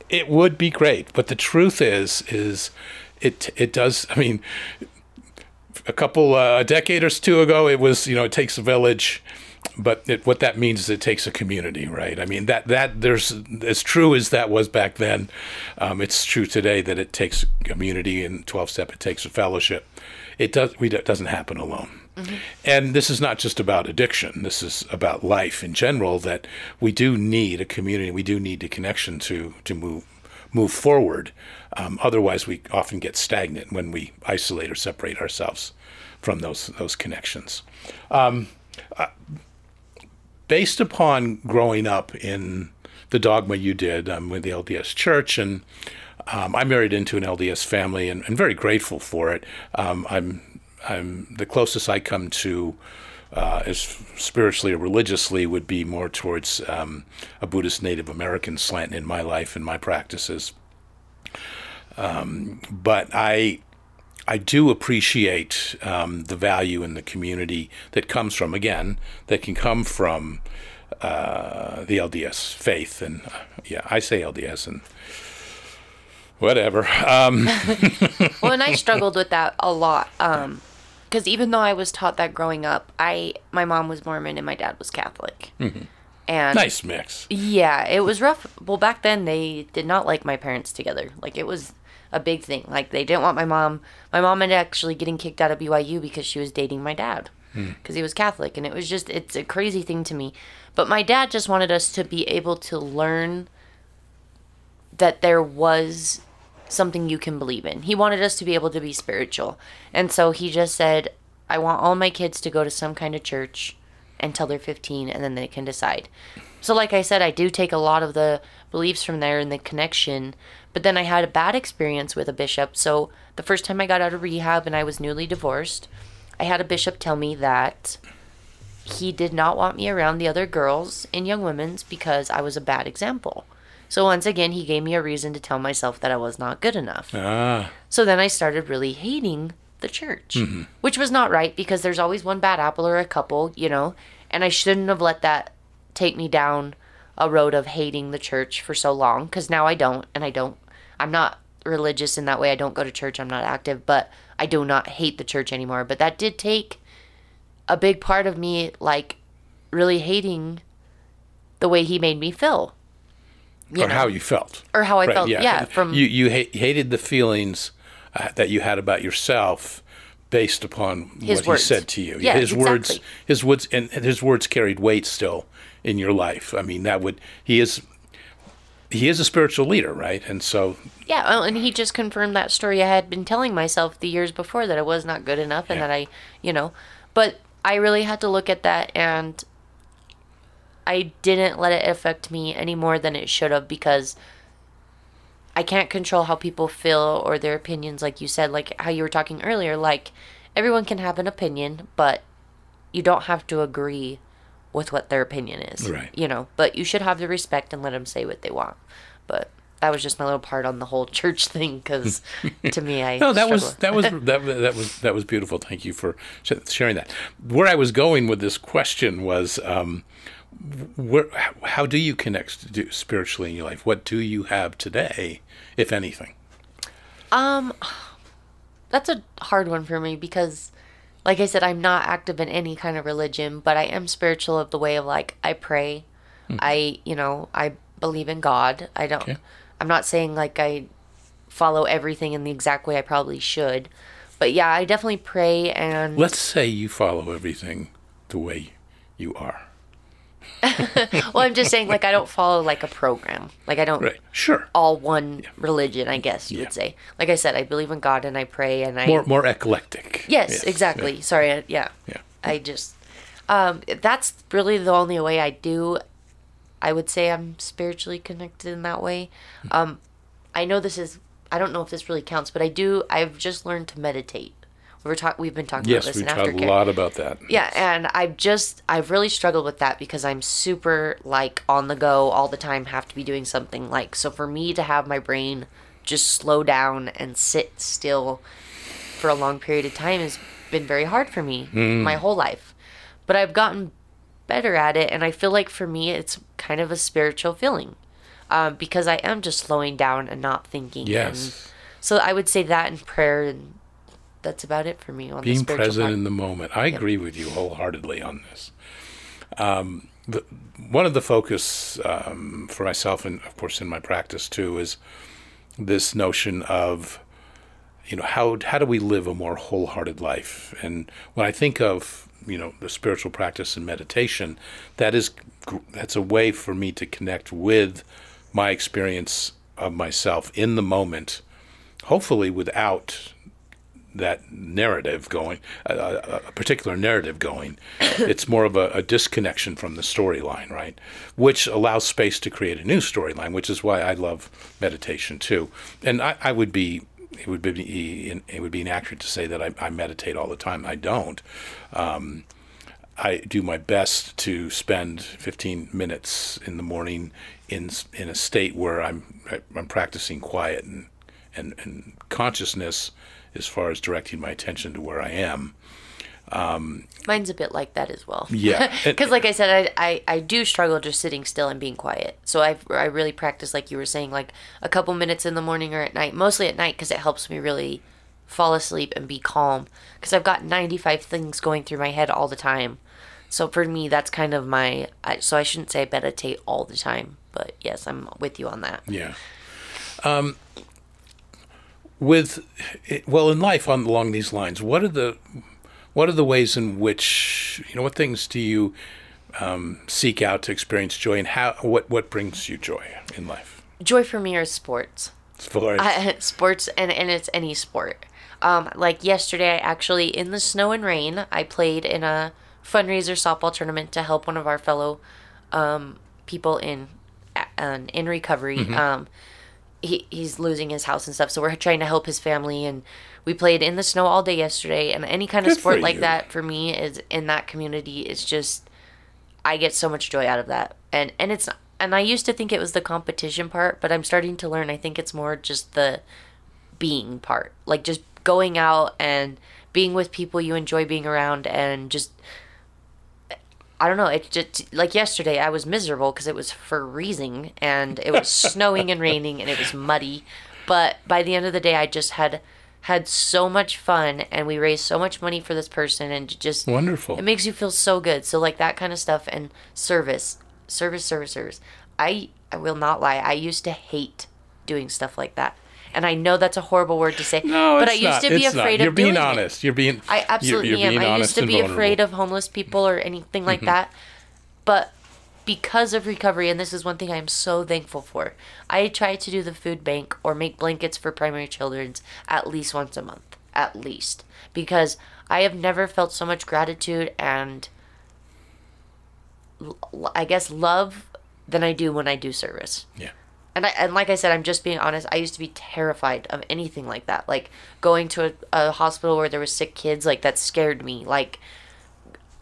it would be great, but the truth is, is it it does. I mean, a couple uh, a decade or two ago, it was you know it takes a village, but it, what that means is it takes a community, right? I mean that that there's as true as that was back then, um, it's true today that it takes community and twelve step. It takes a fellowship. It does. We it doesn't happen alone. And this is not just about addiction. This is about life in general. That we do need a community. We do need a connection to to move move forward. Um, otherwise, we often get stagnant when we isolate or separate ourselves from those those connections. Um, uh, based upon growing up in the dogma you did um, with the LDS Church, and um, I married into an LDS family, and, and very grateful for it. Um, I'm I'm the closest I come to. Uh, as spiritually or religiously would be more towards um, a Buddhist Native American slant in my life and my practices. Um, but I I do appreciate um, the value in the community that comes from, again, that can come from uh, the LDS faith. And uh, yeah, I say LDS and whatever. Um, well, and I struggled with that a lot. Um, because even though I was taught that growing up, I my mom was Mormon and my dad was Catholic. Mm-hmm. And nice mix. Yeah, it was rough. Well, back then they did not like my parents together. Like it was a big thing. Like they didn't want my mom. My mom ended actually getting kicked out of BYU because she was dating my dad hmm. because he was Catholic, and it was just it's a crazy thing to me. But my dad just wanted us to be able to learn that there was something you can believe in. He wanted us to be able to be spiritual. And so he just said, I want all my kids to go to some kind of church until they're 15 and then they can decide. So, like I said, I do take a lot of the beliefs from there and the connection. But then I had a bad experience with a bishop. So, the first time I got out of rehab and I was newly divorced, I had a bishop tell me that he did not want me around the other girls in Young Women's because I was a bad example. So once again, he gave me a reason to tell myself that I was not good enough. Ah, So then I started really hating the church, which was not right because there's always one bad apple or a couple, you know, and I shouldn't have let that take me down a road of hating the church for so long because now I don't, and I don't, I'm not religious in that way. I don't go to church, I'm not active, but I do not hate the church anymore. But that did take a big part of me, like, really hating the way he made me feel. You or know? how you felt. Or how I felt, yeah, from- you you ha- hated the feelings uh, that you had about yourself based upon His what words. he said to you. Yeah, his words, his words, and and his words carried weight still in your life. I mean, that would he is he is a spiritual leader, right? And so Yeah, well, and he just confirmed that story I had been telling myself the years before that I was not good enough and Yeah. that I, you know, but I really had to look at that and I didn't let it affect me any more than it should have because I can't control how people feel or their opinions, like you said, like how you were talking earlier. Like, everyone can have an opinion, but you don't have to agree with what their opinion is. Right. You know, but you should have the respect and let them say what they want. But that was just my little part on the whole church thing because to me, I. No, that was that was that, was- that was that was beautiful. Thank you for sharing that. Where I was going with this question was, um, where how do you connect to, spiritually in your life? What do you have today, if anything? Um, that's a hard one for me because like i said i'm not active in any kind of religion but i am spiritual of the way of like i pray i you know i believe in god i don't Okay. i'm not saying like i follow everything in the exact way i probably should but yeah i definitely pray and Let's say you follow everything the way you are. well i'm just saying like i don't follow like a program like i don't Right. Sure. all one religion i guess you Yeah. would say like i said i believe in god and i pray and i More more eclectic. Yes, exactly. Sorry. I- Yeah. Yeah. I just, um, that's really the only way I do. I would say I'm spiritually connected in that way. Hmm. Um, I know this is. I don't know if this really counts, but I do. I've just learned to meditate. We were talk. We've been talking Yes, about this we in talked a lot about that. Yeah, and I've just I've really struggled with that because I'm super like on the go all the time, have to be doing something like so for me to have my brain just slow down and sit still for a long period of time has been very hard for me my whole life. But I've gotten better at it and I feel like for me it's kind of a spiritual feeling. Um, because I am just slowing down and not thinking. And Yes. so I would say that in prayer and that's about it for me on Being present part. in the moment. I agree with you wholeheartedly on this. Um, the, one of the focus um, for myself, and of course in my practice too, is this notion of you know how how do we live a more wholehearted life and when i think of you know the spiritual practice and meditation that is that's a way for me to connect with my experience of myself in the moment hopefully without that narrative going, a, a, a particular narrative going. it's more of a, a disconnection from the storyline, right? Which allows space to create a new storyline, which is why I love meditation too. And I, I would be. It would be it would be inaccurate to say that I, I meditate all the time. I don't. Um, I do my best to spend 15 minutes in the morning in in a state where I'm I'm practicing quiet and and, and consciousness as far as directing my attention to where I am. Um, Mine's a bit like that as well. Yeah. Because, like I said, I, I, I do struggle just sitting still and being quiet. So I I really practice, like you were saying, like a couple minutes in the morning or at night. Mostly at night because it helps me really fall asleep and be calm. Because I've got 95 things going through my head all the time. So for me, that's kind of my. I, so I shouldn't say I meditate all the time. But yes, I'm with you on that. Yeah. Um, with well in life on along these lines, what are the what are the ways in which you know what things do you um, seek out to experience joy, and how what what brings you joy in life? Joy for me are sports. I, sports and and it's any sport. Um, like yesterday, I actually in the snow and rain, I played in a fundraiser softball tournament to help one of our fellow um, people in uh, in recovery. Um, he he's losing his house and stuff, so we're trying to help his family. And we played in the snow all day yesterday. And any kind of Good sport like you. that for me is in that community is just I get so much joy out of that. And and it's and I used to think it was the competition part, but I'm starting to learn I think it's more just the being part. Like just going out and being with people you enjoy being around and just I don't know. It just like yesterday, I was miserable because it was freezing and it was snowing and raining and it was muddy. But by the end of the day, I just had had so much fun and we raised so much money for this person and just Wonderful. It makes you feel so good. So like that kind of stuff and service, service, service, service. I I will not lie. I used to hate doing stuff like that. And I know that's a horrible word to say, No, but it's I used not. to be It's not. afraid You're being doing it. honest. You're being. I absolutely you're, you're am. I used to be vulnerable. Mm-hmm. afraid of homeless people or anything like that. But because of recovery, and this is one thing I'm so thankful for, I try to do the food bank or make blankets for primary children's at least once a month. At least. Because I have never felt so much gratitude and I guess love than I do when I do service. Yeah. And I, and like I said, I'm just being honest. I used to be terrified of anything like that. Like going to a, a hospital where there was sick kids, like that scared me. Like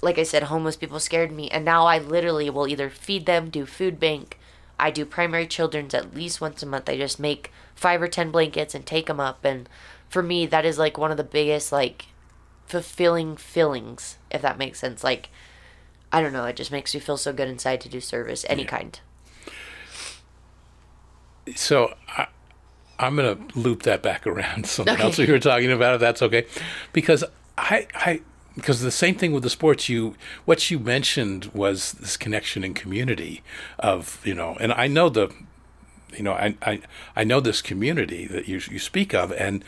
like I said, homeless people scared me. And now I literally will either feed them, do food bank. I do primary children's at least once a month. I just make five or ten blankets and take them up. And for me, that is like one of the biggest like fulfilling feelings, if that makes sense. Like I don't know, it just makes me feel so good inside to do service, any kind. So I, I'm going to loop that back around something Okay. else we were talking about, if that's okay, because I, I, because the same thing with the sports. You, what you mentioned was this connection and community of you know, and I know the, you know, I, I, I know this community that you you speak of, and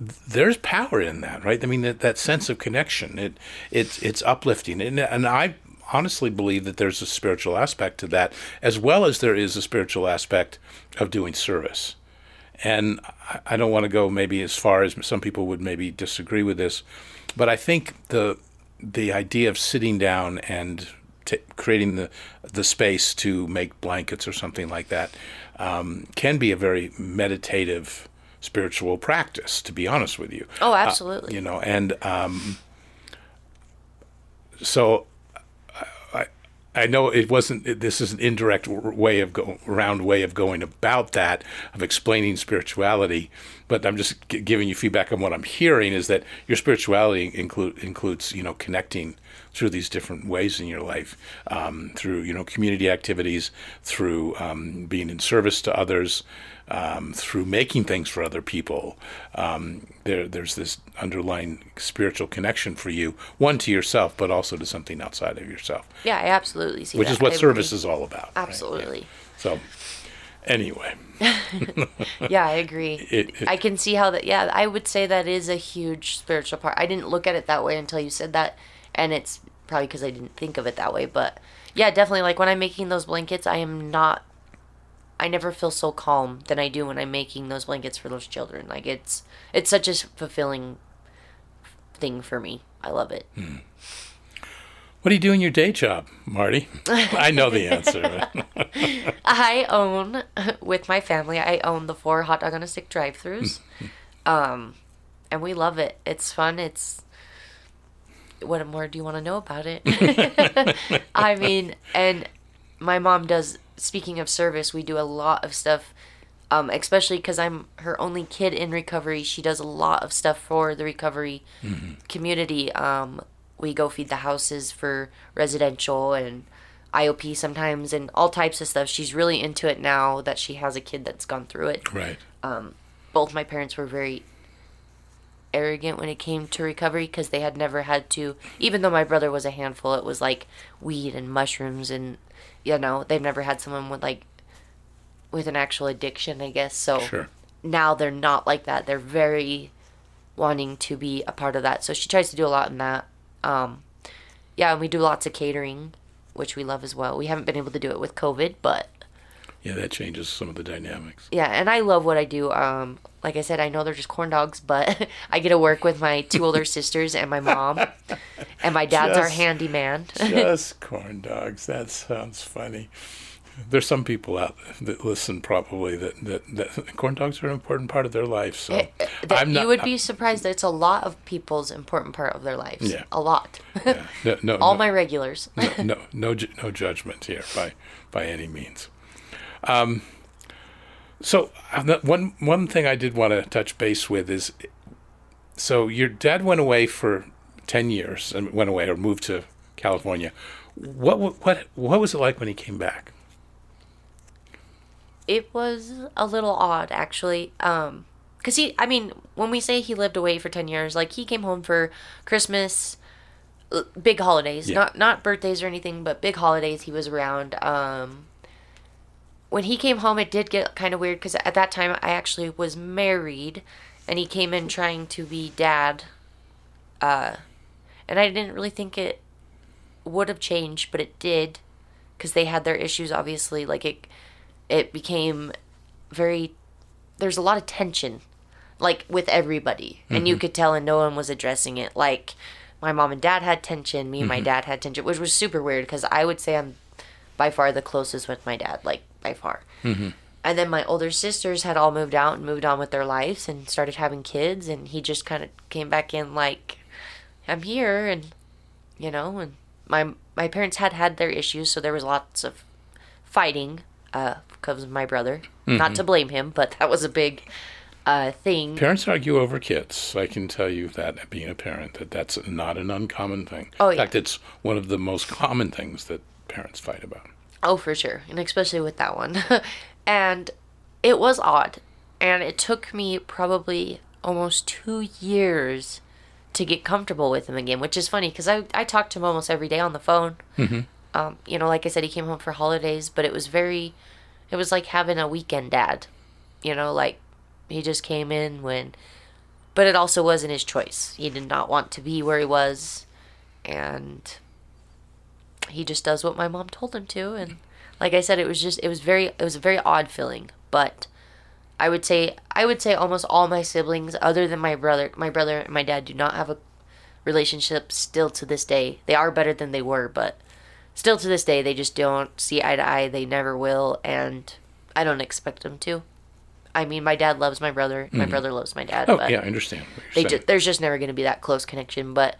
there's power in that, right? I mean, that, that sense of connection, it, it's it's uplifting, and and I honestly believe that there's a spiritual aspect to that, as well as there is a spiritual aspect of doing service. And I- don't want to go maybe as far as some people would maybe disagree with this, but I think the the idea of sitting down and t- creating the the space to make blankets or something like that um, can be a very meditative spiritual practice. To be honest with you, Oh, absolutely. you know, and um, so I know it wasn't. This is an indirect way of go, round way of going about that of explaining spirituality, but I'm just g- giving you feedback on what I'm hearing is that your spirituality include includes you know connecting through these different ways in your life, um, through you know community activities, through um, being in service to others, um, through making things for other people. Um, there, there's this underlying spiritual connection for you, one to yourself, but also to something outside of yourself, Yeah, I absolutely see which that. is what I service agree. is all about. right? Yeah. Absolutely. So, anyway, Yeah, I agree. It- it- I can see how that. Yeah, I would say that is a huge spiritual part. I didn't look at it that way until you said that, and it's probably because I didn't think of it that way. But yeah, definitely. Like when I'm making those blankets, I am not. I never feel so calm than I do when I'm making those blankets for those children. Like it's it's such a fulfilling thing for me. I love it. what do you do in your day job, Mardi? I know the answer. I own with my family. I own the four hot dog on a stick drive-throughs, um, and we love it. It's fun. It's what more do you want to know about it? I mean, and my mom does. Speaking of service, we do a lot of stuff. Um, especially because I'm her only kid in recovery, she does a lot of stuff for the recovery community. Um, we go feed the houses for residential and IOP sometimes and all types of stuff. She's really into it now that she has a kid that's gone through it. right. Both my parents were very arrogant when it came to recovery because they had never had to, even though my brother was a handful, it was like weed and mushrooms and, you know, they've never had someone with like, with an actual addiction, I guess. So Sure. now they're not like that. They're very wanting to be a part of that. So she tries to do a lot in that. Um, yeah, and we do lots of catering, which we love as well. We haven't been able to do it with COVID, but Yeah, that changes some of the dynamics. yeah, and I love what I do. Um, like I said, I know they're just corn dogs, but I get to work with my two older sisters and my mom, and my dad's our handyman. Just corn dogs. That sounds funny. There's some people out there that listen probably that, that, that corn dogs are an important part of their life. So Eh, that you would be surprised that it's a lot of people's important part of their lives. Yeah. A lot. yeah, no, no, All no, my regulars. no, no, no, no judgment here by by any means. Um, so uh, one one thing I did want to touch base with is so your dad went away for ten years and went away or moved to California. What what what was it like when he came back? It was a little odd, actually. Um, cause he, I mean, when we say he lived away for ten years, like he came home for Christmas, uh, big holidays, Yeah. not not birthdays or anything, but big holidays. He was around. Um, when he came home, it did get kind of weird because at that time I actually was married, and he came in trying to be dad. Uh, and I didn't really think it would have changed, but it did, because they had their issues. Obviously, like it, it became very. There's a lot of tension, like with everybody, and you could tell, and no one was addressing it. Like my mom and dad had tension, me and my dad had tension, which was super weird because I would say I'm by far the closest with my dad, like by far. And then my older sisters had all moved out and moved on with their lives and started having kids, and he just kind of came back in like, I'm here, and you know, and my my parents had had their issues, so there was lots of fighting uh, because of my brother. Not to blame him, but that was a big uh, thing. Parents argue over kids. I can tell you that being a parent, that that's not an uncommon thing. Oh, In yeah. fact, it's one of the most common things that parents fight about. Oh, for sure. And especially with that one. and it was odd. And it took me probably almost two years to get comfortable with him again, which is funny because I, I talked to him almost every day on the phone. Mm-hmm. Um, you know, like I said, he came home for holidays, but it was very, it was like having a weekend dad. You know, like he just came in when, but it also wasn't his choice. He did not want to be where he was. And he just does what my mom told him to and like i said it was just it was very it was a very odd feeling. But i would say i would say almost all my siblings other than my brother my brother and my dad do not have a relationship still to this day. They are better than they were but still to this day they just don't see eye to eye. They never will and i don't expect them to. I mean my dad loves my brother. My mm-hmm. brother loves my dad Oh, but yeah, I understand. They ju- there's just never going to be that close connection but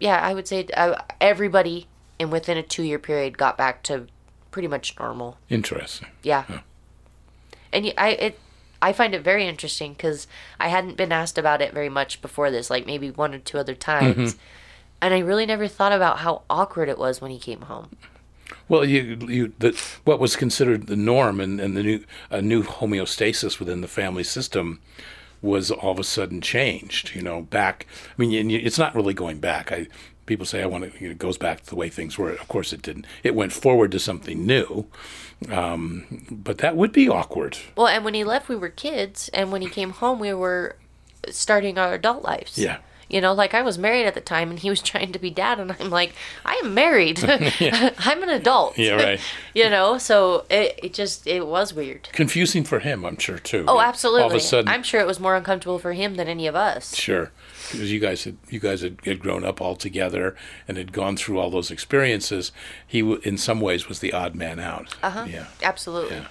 yeah i would say uh, everybody in within a two year period got back to pretty much normal. Interesting. yeah. And y- i it i find it very interesting because i hadn't been asked about it very much before this like maybe one or two other times. And i really never thought about how awkward it was when he came home. Well, you, you, the, what was considered the norm and, and the new, a new homeostasis within the family system was all of a sudden changed. You know, back. I mean, it's not really going back. I people say I want to. You know, it goes back to the way things were. Of course, it didn't. It went forward to something new. Um, but that would be awkward. well and when he left we were kids and when he came home we were starting our adult lives Yeah. You know, like I was married at the time and he was trying to be dad, and I'm like, I am married. I'm an adult. Yeah, right. you know, so it, it just, it was weird. Confusing for him, I'm sure too. Oh, absolutely. All of a sudden, I'm sure it was more uncomfortable for him than any of us. Sure, because you guys had you guys had, had grown up all together and had gone through all those experiences. He, w- in some ways, was the odd man out. Uh huh. Yeah. Absolutely.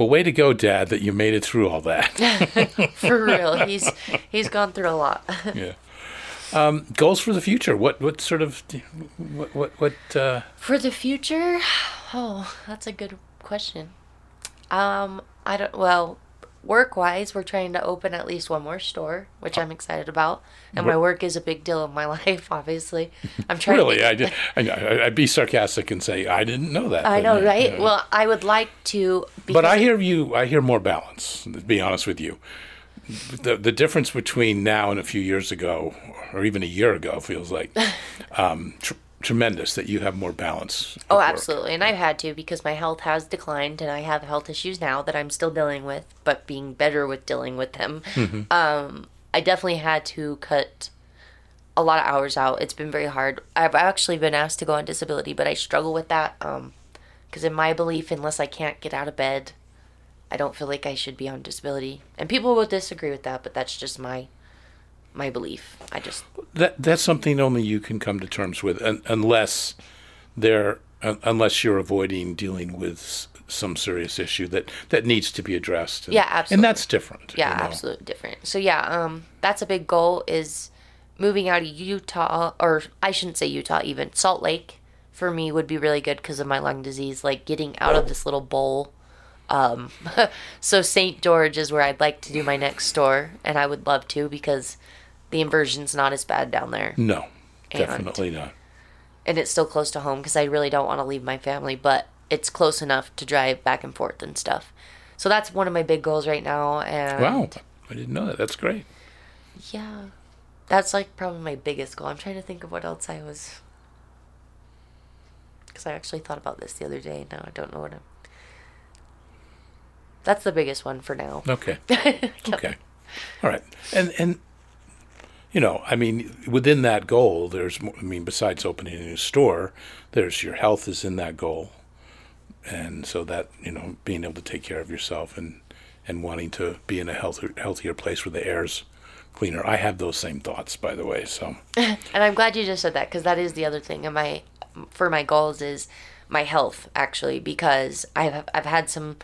Well, way to go, Dad, that you made it through all that. For real. He's, he's gone through a lot. yeah. Um, goals for the future. What what sort of what what what? Uh, For the future, oh, that's a good question. Um, I don't. Well, work wise, we're trying to open at least one more store, which I'm excited about. And my work is a big deal in my life. Obviously, I'm trying. really, to, I, did, I I'd be sarcastic and say I didn't know that. I know, yeah, right? yeah. Well, I would like to. But I hear you. I hear more balance. To be honest with you, the the difference between now and a few years ago, or even a year ago, feels like um, tr- tremendous. That you have more balance. Oh, work. absolutely. And I've had to because my health has declined and I have health issues now that I'm still dealing with, but being better with dealing with them. Um, I definitely had to cut a lot of hours out. It's been very hard. I've actually been asked to go on disability, but I struggle with that because, in my belief, unless I can't get out of bed, I don't feel like I should be on disability. And people will disagree with that, but that's just my my belief. I just That that's something only you can come to terms with, un- unless there, un- unless you're avoiding dealing with some serious issue that that needs to be addressed. And, Yeah, absolutely. And that's different. yeah you know. absolutely different so yeah um that's a big goal is moving out of utah or i shouldn't say utah even salt lake for me would be really good because of my lung disease like getting out of this little bowl Um, so St. George is where I'd like to do my next store, and I would love to because the inversion's not as bad down there, No, And- definitely not. and it's still close to home because I really don't want to leave my family, but it's close enough to drive back and forth and stuff. So that's one of my big goals right now, and Wow, I didn't know that. That's great. yeah, that's like probably my biggest goal. I'm trying to think of what else I was, because I actually thought about this the other day. Now I don't know what I'm. That's the biggest one for now. Okay. Okay. All right. And and you know, I mean, within that goal, there's more, I mean, besides opening a new store, there's your health is in that goal, and so that you know, being able to take care of yourself and and wanting to be in a healthier healthier place where the air's cleaner. I have those same thoughts, by the way. So And I'm glad you just said that because that is the other thing. And my for my goals is my health actually because I've I've had some.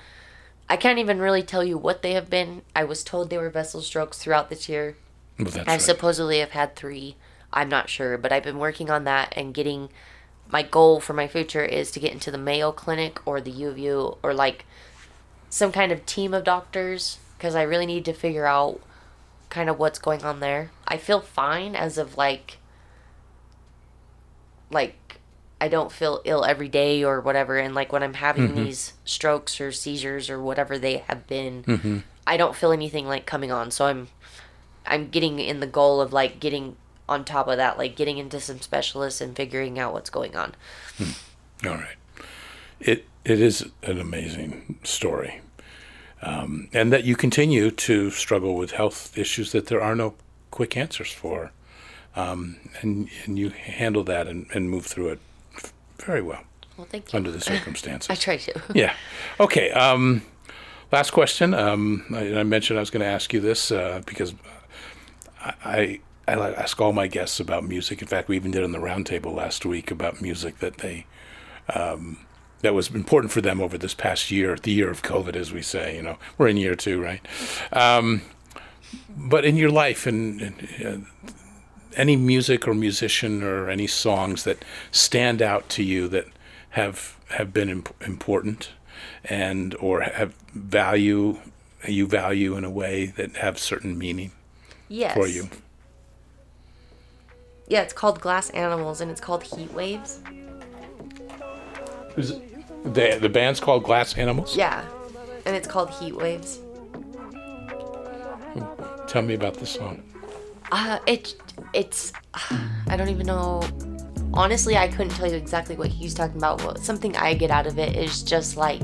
I can't even really tell you what they have been. I was told they were vessel strokes throughout this year. Well, I right. supposedly have had three. I'm not sure, but I've been working on that and getting. My goal for my future is to get into the Mayo Clinic or the U of U or like some kind of team of doctors because I really need to figure out kind of what's going on there. I feel fine as of like like I don't feel ill every day or whatever and like when I'm having mm-hmm. these strokes or seizures or whatever they have been mm-hmm. I don't feel anything like coming on so I'm I'm getting in the goal of like getting on top of that like getting into some specialists and figuring out what's going on. All right. It it is an amazing story, um, and that you continue to struggle with health issues that there are no quick answers for, um, and and you handle that and, and move through it very well Well, thank you. under the circumstances. I try to. yeah. Okay. Um, last question. Um, I, I mentioned I was going to ask you this uh, because I, I I ask all my guests about music. In fact, we even did on the roundtable last week about music that they um, that was important for them over this past year, the year of COVID, as we say. You know, we're in year two, right? Um, but in your life and. and uh, any music or musician or any songs that stand out to you that have have been imp- important and or have value you value in a way that have certain meaning Yes. for you. Yeah, it's called Glass Animals and it's called Heat Waves. Is it, the the band's called Glass Animals. Yeah. And it's called Heat Waves. Tell me about the song. Uh, it, it's, I don't even know. Honestly, I couldn't tell you exactly what he's talking about. What, something I get out of it is just like,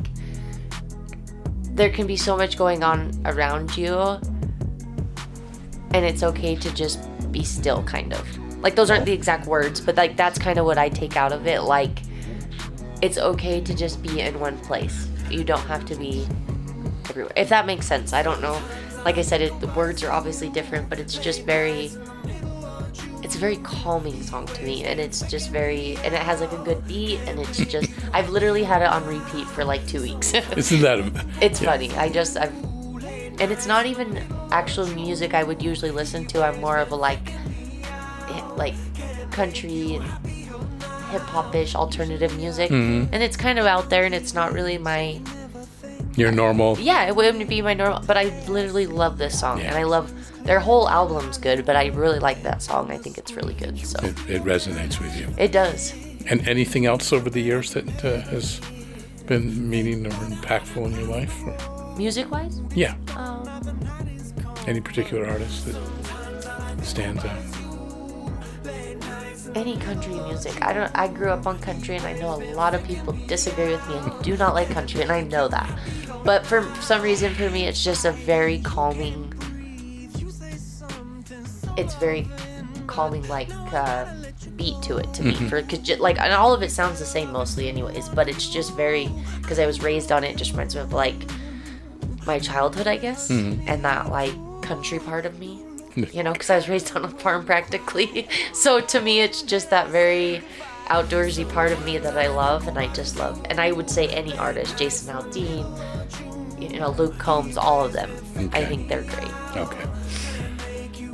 there can be so much going on around you, and it's okay to just be still, kind of. Like, those aren't the exact words, but like, that's kind of what I take out of it. Like, it's okay to just be in one place. You don't have to be everywhere. If that makes sense. I don't know. Like I said, it, the words are obviously different, but it's just very. It's a very calming song to me, and it's just very, and it has like a good beat, and it's just. I've literally had it on repeat for like two weeks. Isn't that a, it's yeah. funny. I just, I've, and it's not even actual music I would usually listen to. I'm more of a like, like, country and hip hop ish alternative music, Mm-hmm. and it's kind of out there, and it's not really my your normal? yeah, it wouldn't be my normal, but I literally love this song, Yeah. and I love their whole album's good, but I really like that song. I think it's really good, so It, it resonates with you. it does. And anything else over the years that uh, has been meaning or impactful in your life? Or, Music wise, yeah. um, Any particular artist that stands out? any country music. I don't. I grew up on country, and I know a lot of people disagree with me and do not like country, and I know that. But for some reason, for me, it's just a very calming. It's very calming, like uh, beat to it to me. For cause like, and all of it sounds the same mostly, anyways. But it's just very because I was raised on it. it. Just reminds me of like my childhood, I guess, mm-hmm. and that like country part of me. You know, because I was raised on a farm practically. so to me, it's just that very outdoorsy part of me that I love, and I just love. And I would say any artist, Jason Aldean, you know, Luke Combs, all of them. I think they're great. Okay.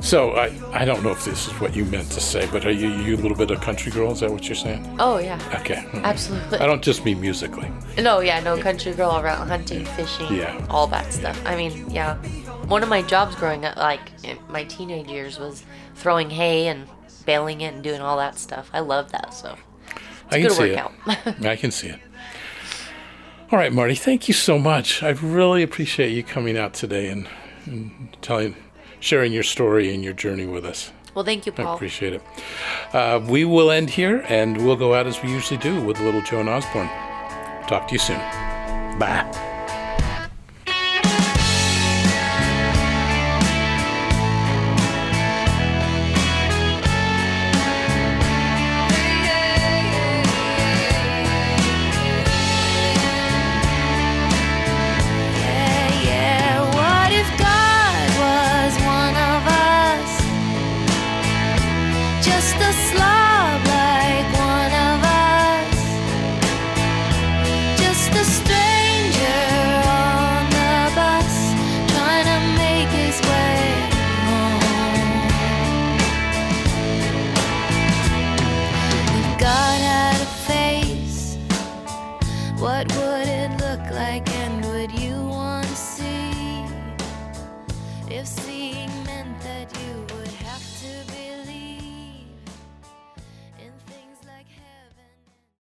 So I, I don't know if this is what you meant to say, but are you, you a little bit of country girl? Is that what you're saying? Oh yeah. Okay. Hmm. Absolutely. I don't just mean musically. No, yeah, no country girl around hunting, fishing, Yeah. all that stuff. I mean, yeah. One of my jobs growing up, like in my teenage years, was throwing hay and baling it and doing all that stuff. I love that. So I can good see workout. it. I can see it. All right, Mardi, thank you so much. I really appreciate you coming out today and, and telling, sharing your story and your journey with us. well, thank you, Paul. I appreciate it. Uh, we will end here and we'll go out as we usually do with a little Joan Osborne. Talk to you soon. Bye.